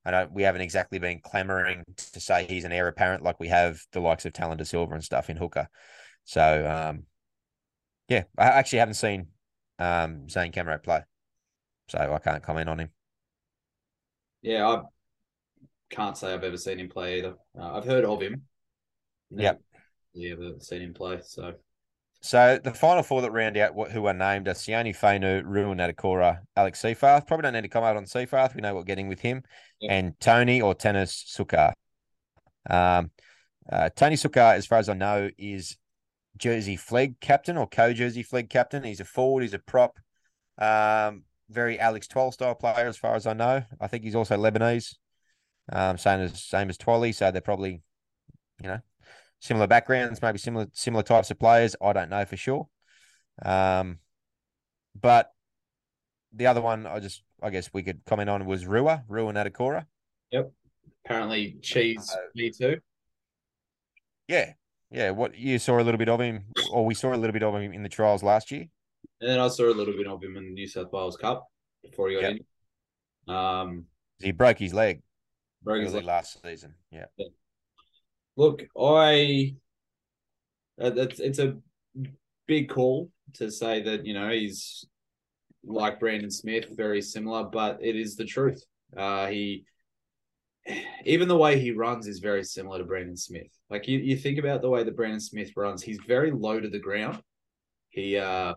I know we haven't exactly been clamoring to say he's an heir apparent like we have the likes of Tallyn Da Silva and stuff in hooker. So um, yeah, I actually haven't seen um, Zane Kemro play, so I can't comment on him. Yeah, I can't say I've ever seen him play either. Uh, I've heard of him. Yep. Yeah, but seen him play. So so the final four that round out who are named are Sione Fainu, Ruan Ngatikaura, Alex Seyfarth. Probably don't need to comment on Seyfarth. We know what we're getting with him. Yep. And Tony or Tennis Sukar. Um, uh, Tony Sukar, as far as I know, is Jersey Flegg captain or co-Jersey Flegg captain. He's a forward. He's a prop. Um, very Alex Twal style player, as far as I know. I think he's also Lebanese. Um, same as same as Twally. So they're probably, you know, similar backgrounds, maybe similar similar types of players. I don't know for sure. Um, but the other one, I just I guess we could comment on was Rua Rua Ngatikaura. Yep. Apparently, cheese uh, me too. Yeah, yeah. What you saw a little bit of him, or we saw a little bit of him in the trials last year. And then I saw a little bit of him in the New South Wales Cup before he got yep. in. Um, he broke his leg. His last season. Yeah. yeah. Look, I it's it's a big call to say that you know he's like Brandon Smith, very similar, but it is the truth. Uh, he even the way he runs is very similar to Brandon Smith. Like you, you think about the way that Brandon Smith runs, he's very low to the ground. he uh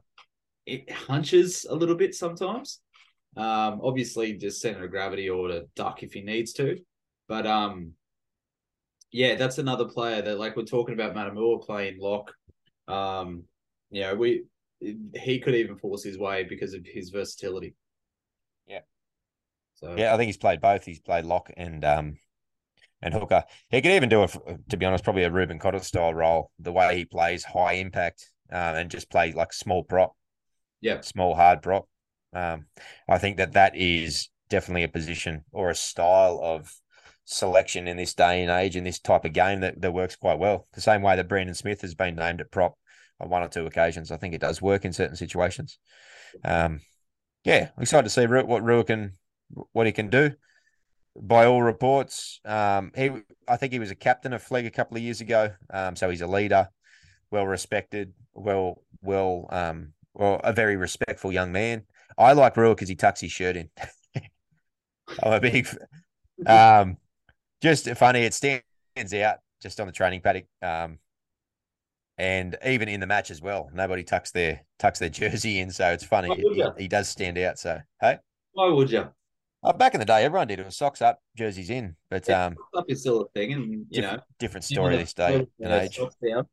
it hunches a little bit sometimes. Um, obviously just center of gravity or to duck if he needs to. But um yeah, that's another player that like we're talking about Matamua playing lock. Um, you know, we he could even force his way because of his versatility. Yeah. So Yeah, I think he's played both. He's played lock and um and hooker. He could even do it, to be honest, probably a Reuben Cotter style role. The way he plays, high impact, um, and just play like small prop, yeah, small hard prop. Um, I think that that is definitely a position or a style of selection in this day and age in this type of game that, that works quite well. The same way that Brandon Smith has been named at prop on one or two occasions. I think it does work in certain situations. Um, yeah, I'm excited to see what Rua can what he can do. By all reports, um, he I think he was a captain of Flegg a couple of years ago. Um, so he's a leader, well respected, well well um, well a very respectful young man. I like Rua because he tucks his shirt in. I'm a big um, just funny. It stands out just on the training paddock. Um, and even in the match as well, nobody tucks their tucks their jersey in, so it's funny. He, he, does stand out. So hey, why would you? Oh, back in the day, everyone did it. socks up, jerseys in. But yeah, um, up is still a thing, and you know, different story this day and age. Down,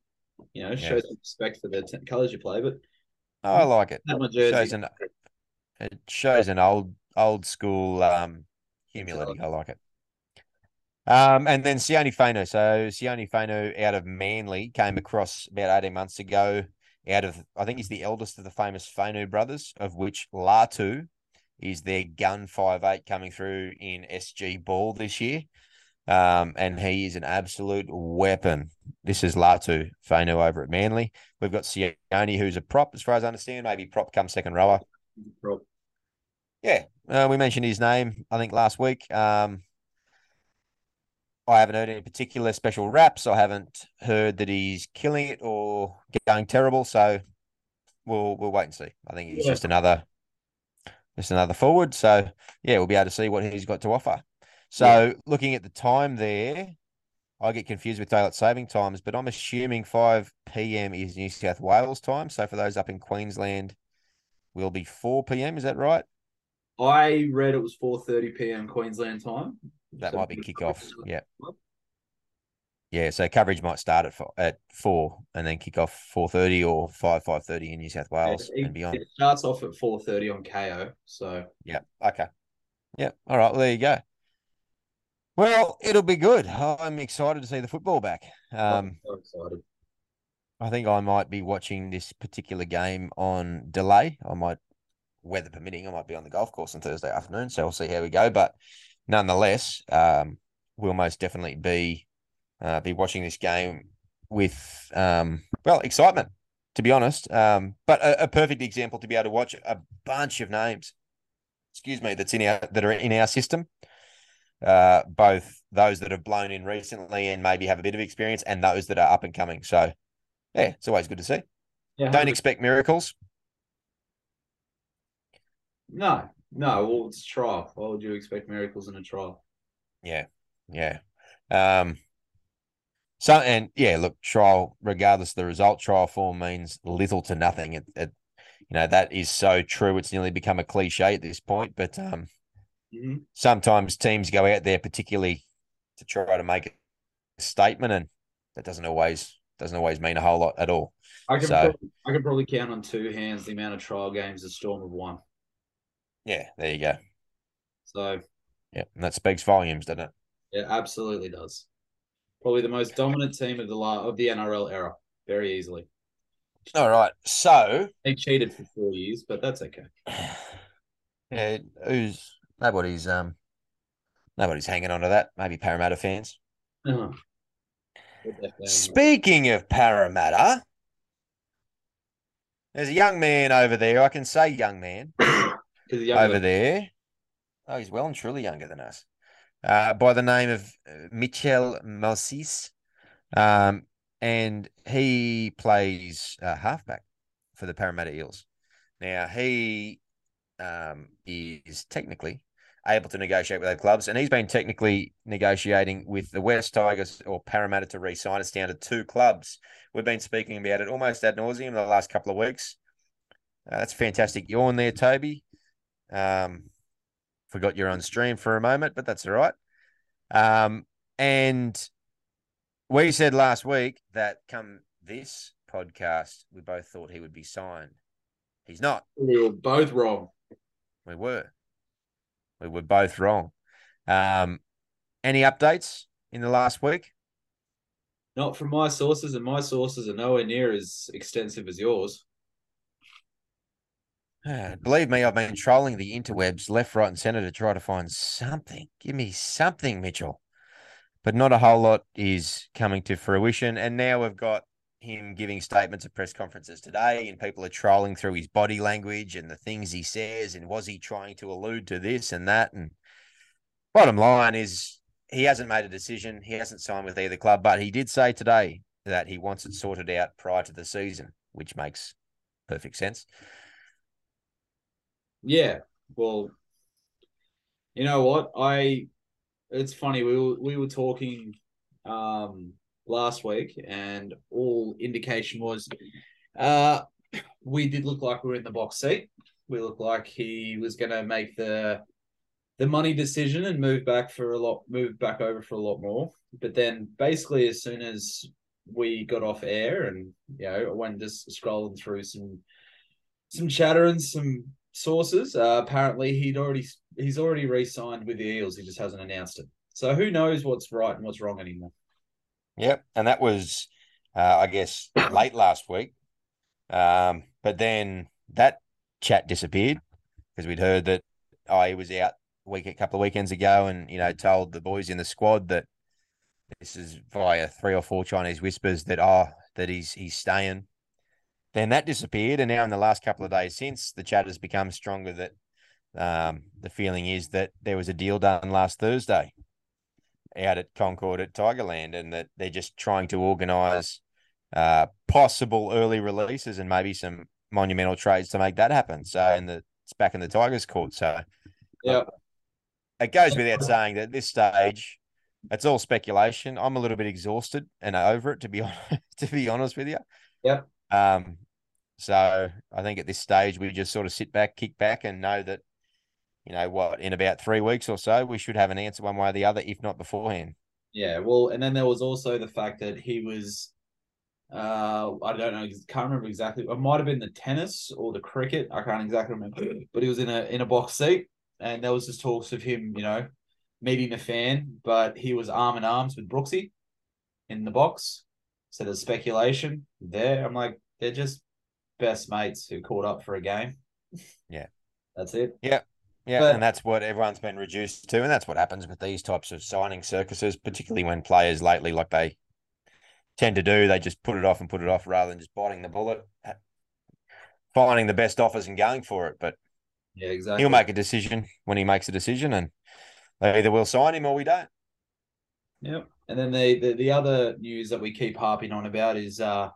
you know, shows yeah. respect for the t- colours you play. But oh, I like it. Shows an, it shows an old old school um, humility. I like it. Um, and then Sione Fainu. So Sione Fainu out of Manly came across about 18 months ago. Out of, I think he's the eldest of the famous Fainu brothers, of which Latu is their gun five eight coming through in SG Ball this year. Um, and he is an absolute weapon. This is Latu Fainu over at Manly. We've got Sione, who's a prop, as far as I understand, maybe prop come second rower. Prop. Yeah, uh, we mentioned his name, I think, last week. Um, I haven't heard any particular special raps. I haven't heard that he's killing it or going terrible. So we'll we'll wait and see. I think he's yeah. just another just another forward. So yeah, we'll be able to see what he's got to offer. So yeah. looking at the time there, I get confused with daylight saving times, but I'm assuming 5 p.m. is New South Wales time. So for those up in Queensland, will be 4 p.m. Is that right? I read it was 4:30 p.m. Queensland time. That so might be kickoff. Yeah. Yeah, so coverage might start at four, at four and then kick off four thirty or five five thirty in New South Wales it, and beyond. It starts off at four thirty on Kayo. So yeah, okay, yeah, all right. Well, there you go. Well, it'll be good. I'm excited to see the football back. Um, so excited. I think I might be watching this particular game on delay. I might, weather permitting, I might be on the golf course on Thursday afternoon. So we'll see how we go. But nonetheless, um, we'll most definitely be uh, be watching this game with um, well excitement, to be honest. Um, but a, a, perfect example to be able to watch a bunch of names, excuse me, that's in our that are in our system. Uh, both those that have blown in recently and maybe have a bit of experience, and those that are up and coming. So, yeah, it's always good to see. Yeah, Don't expect miracles. No, no, well, it's trial. Why would you expect miracles in a trial? Yeah, yeah. Um, so and yeah, look, trial, regardless of the result, trial form means little to nothing. It, it you know, that is so true. It's nearly become a cliche at this point. But um, mm-hmm. sometimes teams go out there, particularly to try to make a statement, and that doesn't always doesn't always mean a whole lot at all. I can so, probably, I can probably count on two hands the amount of trial games the Storm have won. Yeah, there you go. So, yeah, and that speaks volumes, doesn't it? It absolutely does. Probably the most dominant team of the of the NRL era, very easily. All right, so they cheated for four years, but that's okay. Yeah, who's nobody's um nobody's hanging on to that. Maybe Parramatta fans. Uh-huh. Speaking of Parramatta, there's a young man over there. I can say young man over there. Oh, he's well and truly younger than us. Uh, by the name of uh, Mitchell Moses. Um, and he plays uh, halfback for the Parramatta Eels. Now, he um, is technically able to negotiate with other clubs. And he's been technically negotiating with the West Tigers or Parramatta to re sign. It's down to two clubs. We've been speaking about it almost ad nauseum the last couple of weeks. Uh, that's fantastic. On there, Toby. Um, forgot you're on stream for a moment, but that's all right. Um, and we said last week that come this podcast, we both thought he would be signed. He's not. We were both wrong. We were. We were both wrong. Um, any updates in the last week? Not from my sources, and my sources are nowhere near as extensive as yours. Believe me, I've been trolling the interwebs left, right, and centre to try to find something. Give me something, Mitchell. But not a whole lot is coming to fruition. And now we've got him giving statements at press conferences today, and people are trolling through his body language and the things he says. And was he trying to allude to this and that? And bottom line is, he hasn't made a decision. He hasn't signed with either club, but he did say today that he wants it sorted out prior to the season, which makes perfect sense. Yeah, well, you know what? I it's funny we were we were talking um last week, and all indication was uh we did look like we were in the box seat. We looked like he was going to make the the money decision and move back for a lot, move back over for a lot more. But then, basically, as soon as we got off air, and you know, I went just scrolling through some some chatter and some sources. Uh, apparently, he'd already he's already re-signed with the Eels. He just hasn't announced it. So who knows what's right and what's wrong anymore? Yep, and that was, uh, I guess, late last week. Um, but then that chat disappeared because we'd heard that oh, was out a week a couple of weekends ago, and you know told the boys in the squad that this is via three or four Chinese whispers that oh that he's he's staying. Then that disappeared, and now in the last couple of days since, the chat has become stronger that um, the feeling is that there was a deal done last Thursday out at Concord at Tigerland, and that they're just trying to organise uh, possible early releases and maybe some monumental trades to make that happen. So, and the it's back in the Tigers' court. So, yeah, it goes without saying that at this stage, it's all speculation. I'm a little bit exhausted and over it, to be honest, to be honest with you. Yeah. Um, so I think at this stage we just sort of sit back, kick back, and know that you know what in about three weeks or so we should have an answer one way or the other, if not beforehand. Yeah, well, and then there was also the fact that he was, uh, I don't know, can't remember exactly. It might have been the tennis or the cricket. I can't exactly remember, but he was in a in a box seat, and there was just talks of him, you know, meeting a fan, but he was arm in arms with Brooksy in the box. So there's speculation there. I'm like, they're just best mates who caught up for a game. Yeah. That's it. Yeah. Yeah, But- and that's what everyone's been reduced to, and that's what happens with these types of signing circuses, particularly when players lately, like they tend to do, they just put it off and put it off rather than just biting the bullet, finding the best offers and going for it. But Yeah, exactly. he'll make a decision when he makes a decision, and they either will sign him or we don't. Yep. And then the, the the other news that we keep harping on about is uh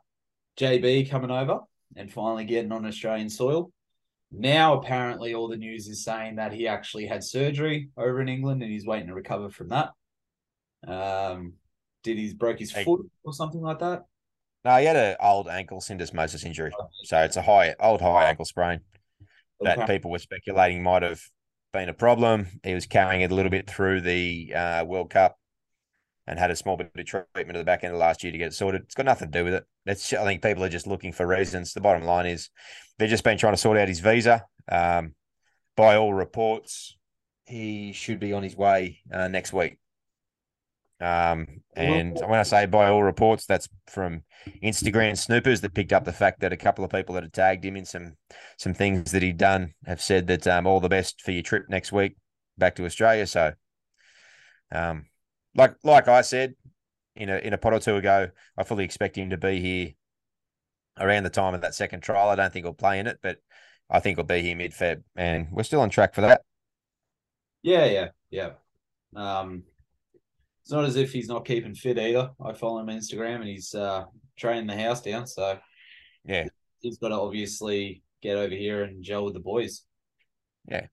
JB coming over and finally getting on Australian soil. Now apparently all the news is saying that he actually had surgery over in England and he's waiting to recover from that. Um did he broke his foot or something like that? No, he had an old ankle syndesmosis injury, so it's a high, old high ankle sprain. that Okay. people were speculating might have been a problem. He was carrying it a little bit through the uh, World Cup and had a small bit of treatment at the back end of last year to get it sorted. It's got nothing to do with it. It's I think people are just looking for reasons. The bottom line is they've just been trying to sort out his visa. Um, by all reports, he should be on his way uh, next week. Um, and when I say by all reports, that's from Instagram snoopers that picked up the fact that a couple of people that had tagged him in some some things that he'd done have said that um, all the best for your trip next week back to Australia. So, um, like like I said in a in a pot or two ago, I fully expect him to be here around the time of that second trial. I don't think he'll play in it, but I think he'll be here mid Feb, and we're still on track for that. Yeah, yeah, yeah. Um it's not as if he's not keeping fit either. I follow him on Instagram and he's uh training the house down, so Yeah. he's got to obviously get over here and gel with the boys. yeah,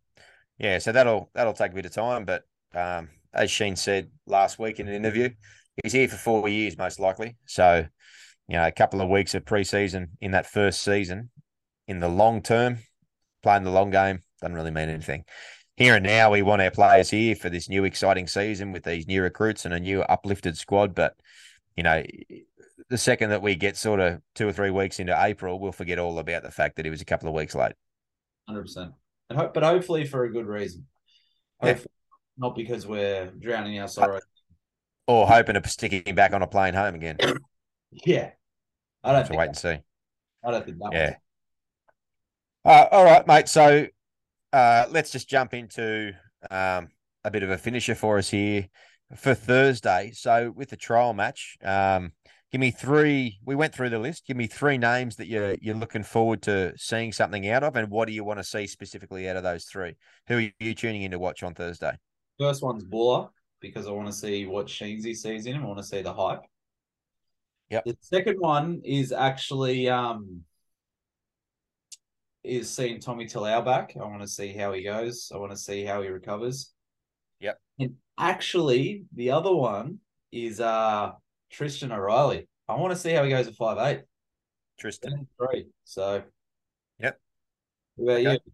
yeah. so that'll that'll take a bit of time, but um, as Sheen said last week in an interview, he's here for four years most likely. So, you know, a couple of weeks of preseason in that first season, in the long term, playing the long game doesn't really mean anything. Here and now, we want our players here for this new exciting season with these new recruits and a new uplifted squad. But you know, the second that we get sort of two or three weeks into April, we'll forget all about the fact that he was a couple of weeks late. Hundred percent, and hope, but hopefully for a good reason. Yeah. Not because we're drowning our sorrow. Or hoping to stick him back on a plane home again. yeah, I don't Have to wait and see. I don't think that. Yeah. Uh, all right, mate. So uh, let's just jump into um, a bit of a finisher for us here for Thursday. So with the trial match, um, give me three. We went through the list. Give me three names that you're you're looking forward to seeing something out of, and what do you want to see specifically out of those three? Who are you tuning in to watch on Thursday? First one's Bula because I want to see what Sheensy sees in him. I want to see the hype. Yep. The second one is actually um is seeing Tommy Talau back. I want to see how he goes. I want to see how he recovers. Yep. And actually, the other one is uh Tristan O'Reilly. I want to see how he goes at five eight. Tristan. Three. So. Yep. What about Okay. you?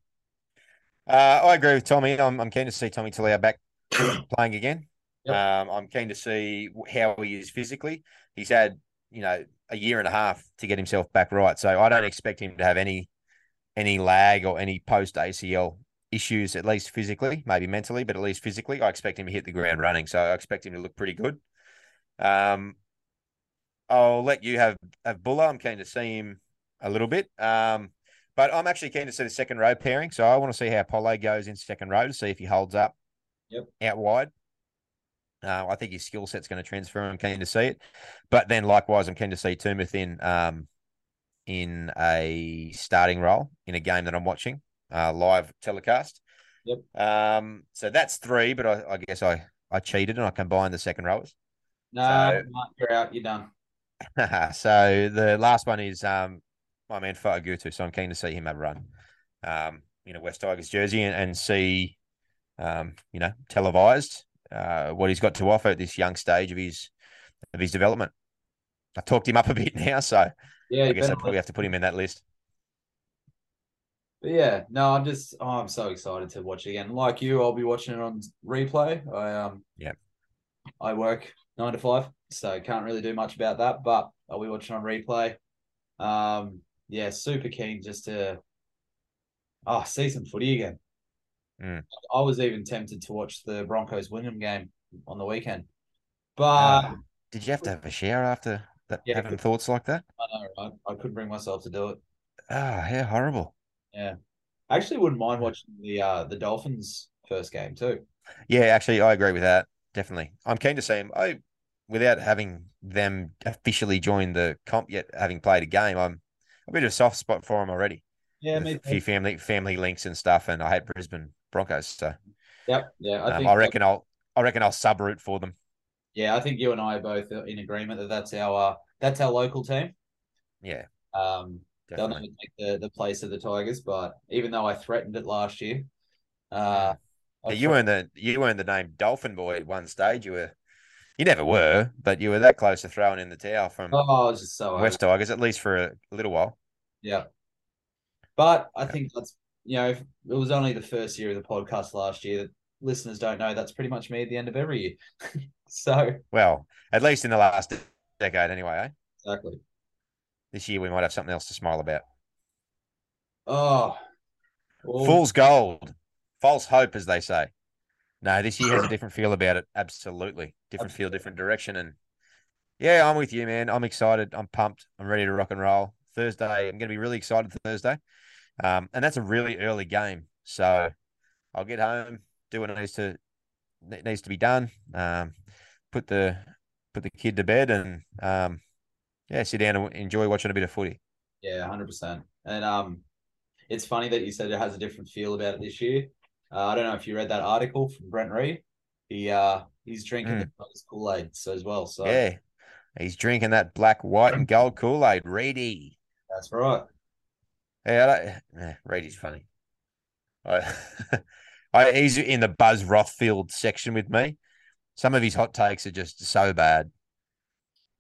Uh, I agree with Tommy. I'm, I'm keen to see Tommy Talau back playing again. Yep. Um, I'm keen to see how he is physically. He's had, you know, a year and a half to get himself back right. So I don't expect him to have any any lag or any post ACL issues, at least physically, maybe mentally, but at least physically. I expect him to hit the ground running. So I expect him to look pretty good. Um, I'll let you have have Bula. I'm keen to see him a little bit. Um, but I'm actually keen to see the second row pairing. So I want to see how Pole goes in second row to see if he holds up Yep. out wide. Uh, I think his skill set's going to transfer. I'm keen to see it. But then likewise, I'm keen to see Tumeth in um, in a starting role in a game that I'm watching uh, live telecast. Yep. Um, so that's three, but I, I guess I I cheated and I combined the second rowers. No, So- you're out. You're done. so the last one is um my man Fa'agutu. So I'm keen to see him have a run. Um, you know, West Tigers jersey and, and see um, you know, televised uh what he's got to offer at this young stage of his of his development. I've talked him up a bit now, so Yeah, I guess I probably have to put him in that list. But yeah, no, I'm just oh, I'm so excited to watch it again. Like you, I'll be watching it on replay. I um yeah, I work nine to five, so can't really do much about that, but I'll be watching on replay. Um yeah, super keen just to oh see some footy again. Mm. I was even tempted to watch the Broncos Wyndham game on the weekend. But Uh, did you have to have a shower after that Yeah. having thoughts like that? I know, right? I couldn't bring myself to do it. Ah, yeah, horrible. Yeah. I actually wouldn't mind watching the uh the Dolphins first game too. Yeah, actually, I agree with that. Definitely. I'm keen to see him. I, without having them officially join the comp yet, having played a game, I'm a bit of a soft spot for him already. Yeah, a few family family links and stuff, and I hate Brisbane Broncos, so Yep. Yeah, I um, think I reckon I'll I reckon I'll sub root for them. Yeah, I think you and I are both in agreement that that's our uh, that's our local team. Yeah, Um, they'll never take the, the place of the Tigers, but even though I threatened it last year, uh, Yeah, you earned the you earned the name Dolphin Boy at one stage. You were you never were, but you were that close to throwing in the towel from oh, I was just so West Tigers at least for a little while. Yeah. But I think that's, you know, if it was only the first year of the podcast last year that listeners don't know that's pretty much me at the end of every year. so, Well, at least in the last decade, anyway. Eh? exactly. This year we might have something else to smile about. Oh, well, Fool's gold, false hope, as they say. No, this year has a different feel about it. Absolutely, different feel, different direction, and yeah, I'm with you, man. I'm excited. I'm pumped. I'm ready to rock and roll. Thursday, I'm going to be really excited Thursday, um, and that's a really early game. So I'll get home, do what needs to needs to be done. Um, put the put the kid to bed, and um, yeah, sit down and enjoy watching a bit of footy. Yeah, hundred percent. And um, it's funny that you said it has a different feel about it this year. Uh, I don't know if you read that article from Brent Read. He uh, he's drinking the Kool Aid so as well. So Yeah, he's drinking that black, white, and gold Kool Aid. Reedy. that's right. Yeah, I don't, eh, Reedy's funny. I, I, he's in the Buzz Rothfield section with me. Some of his hot takes are just so bad,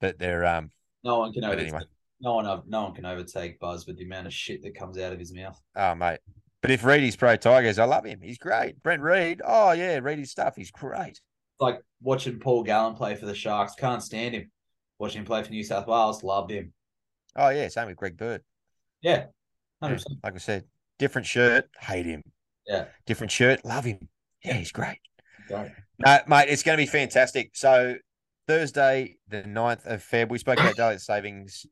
but they're um. No one can overtake. anyway. No one, no one can overtake Buzz with the amount of shit that comes out of his mouth. Oh mate, but if Reedy's pro Tigers, I love him. He's great. Brent Read. Oh yeah, Reedy's stuff. He's great. Like watching Paul Gallen play for the Sharks, can't stand him. Watching him play for New South Wales, loved him. Oh yeah, same with Greg Bird. Yeah, Yeah, like I said, different shirt, hate him. Yeah. Different shirt, love him. Yeah, he's great. Great. No, mate, it's going to be fantastic. So Thursday, the 9th of Feb, we spoke about daylight savings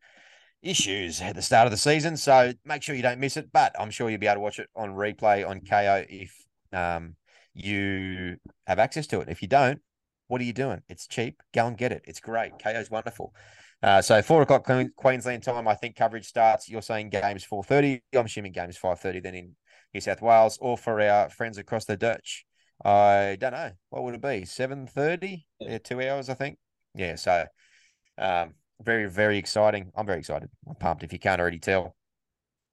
issues at the start of the season. So make sure you don't miss it. But I'm sure you'll be able to watch it on replay on Kayo if um, you have access to it. If you don't, what are you doing? It's cheap. Go and get it. It's great. Kayo's wonderful. Uh, so four o'clock Queensland time, I think coverage starts. You're saying games four thirty. I'm assuming games five thirty. Then in New South Wales, or for our friends across the Dutch, I don't know. What would it be? Seven thirty? Yeah, two hours, I think. Yeah. So, um, very very exciting. I'm very excited. I'm pumped. If you can't already tell,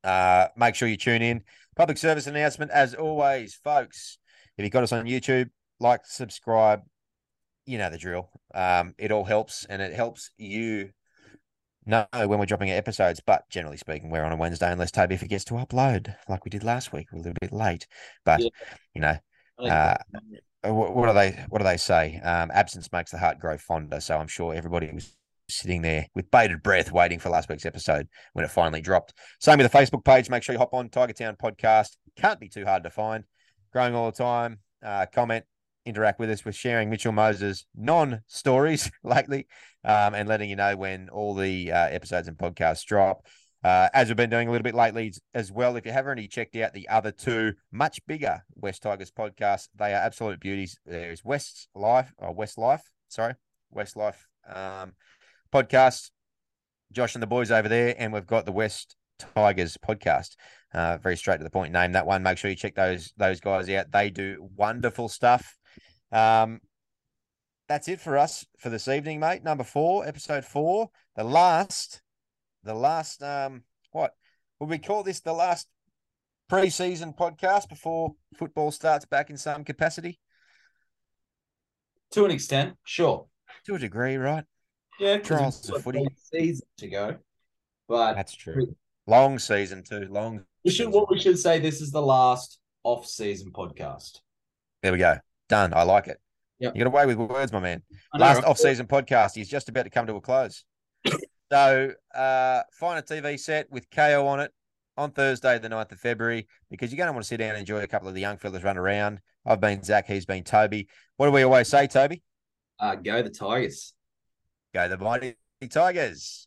uh, make sure you tune in. Public service announcement, as always, folks. If you got us on YouTube, like, subscribe. You know the drill. Um, it all helps, and it helps you know when we're dropping episodes. But generally speaking, we're on a Wednesday unless Toby forgets to upload, like we did last week. We're a little bit late, but Yeah. you know, Uh, uh, what, what do they what do they say? Um, absence makes the heart grow fonder. So I'm sure everybody was sitting there with bated breath waiting for last week's episode when it finally dropped. Same with the Facebook page. Make sure you hop on Tiger Town Podcast. Can't be too hard to find. Growing all the time. Uh, comment, interact with us. We're sharing Mitchell Moses non stories lately, um, and letting you know when all the uh, episodes and podcasts drop. Uh, as we've been doing a little bit lately as well, if you haven't already checked out the other two much bigger West Tigers podcasts, they are absolute beauties. There's West Life or West Life, sorry, West Life um, podcast. Josh and the boys over there, and we've got the West Tigers podcast. Uh, very straight to the point. Name that one. Make sure you check those those guys out. They do wonderful stuff. Um, that's it for us for this evening, mate. Number four, episode four, the last, the last. Um, what would we call this? The last pre-season podcast before football starts back in some capacity, to an extent, sure. to a degree, right? Yeah, Trials of footy. season to go. But That's true. Long season too. Long. we should what we should say this is the last off-season podcast. There we go. Done. I like it. Yep. You got away with words, my man. Know, Last right? off-season podcast. He's just about to come to a close. so uh find a TV set with Kayo on it on Thursday, the 9th of February, because you're going to want to sit down and enjoy a couple of the young fellas run around. I've been Zac, he's been Toby. What do we always say, Toby? Uh, go the Tigers. Go the mighty Tigers.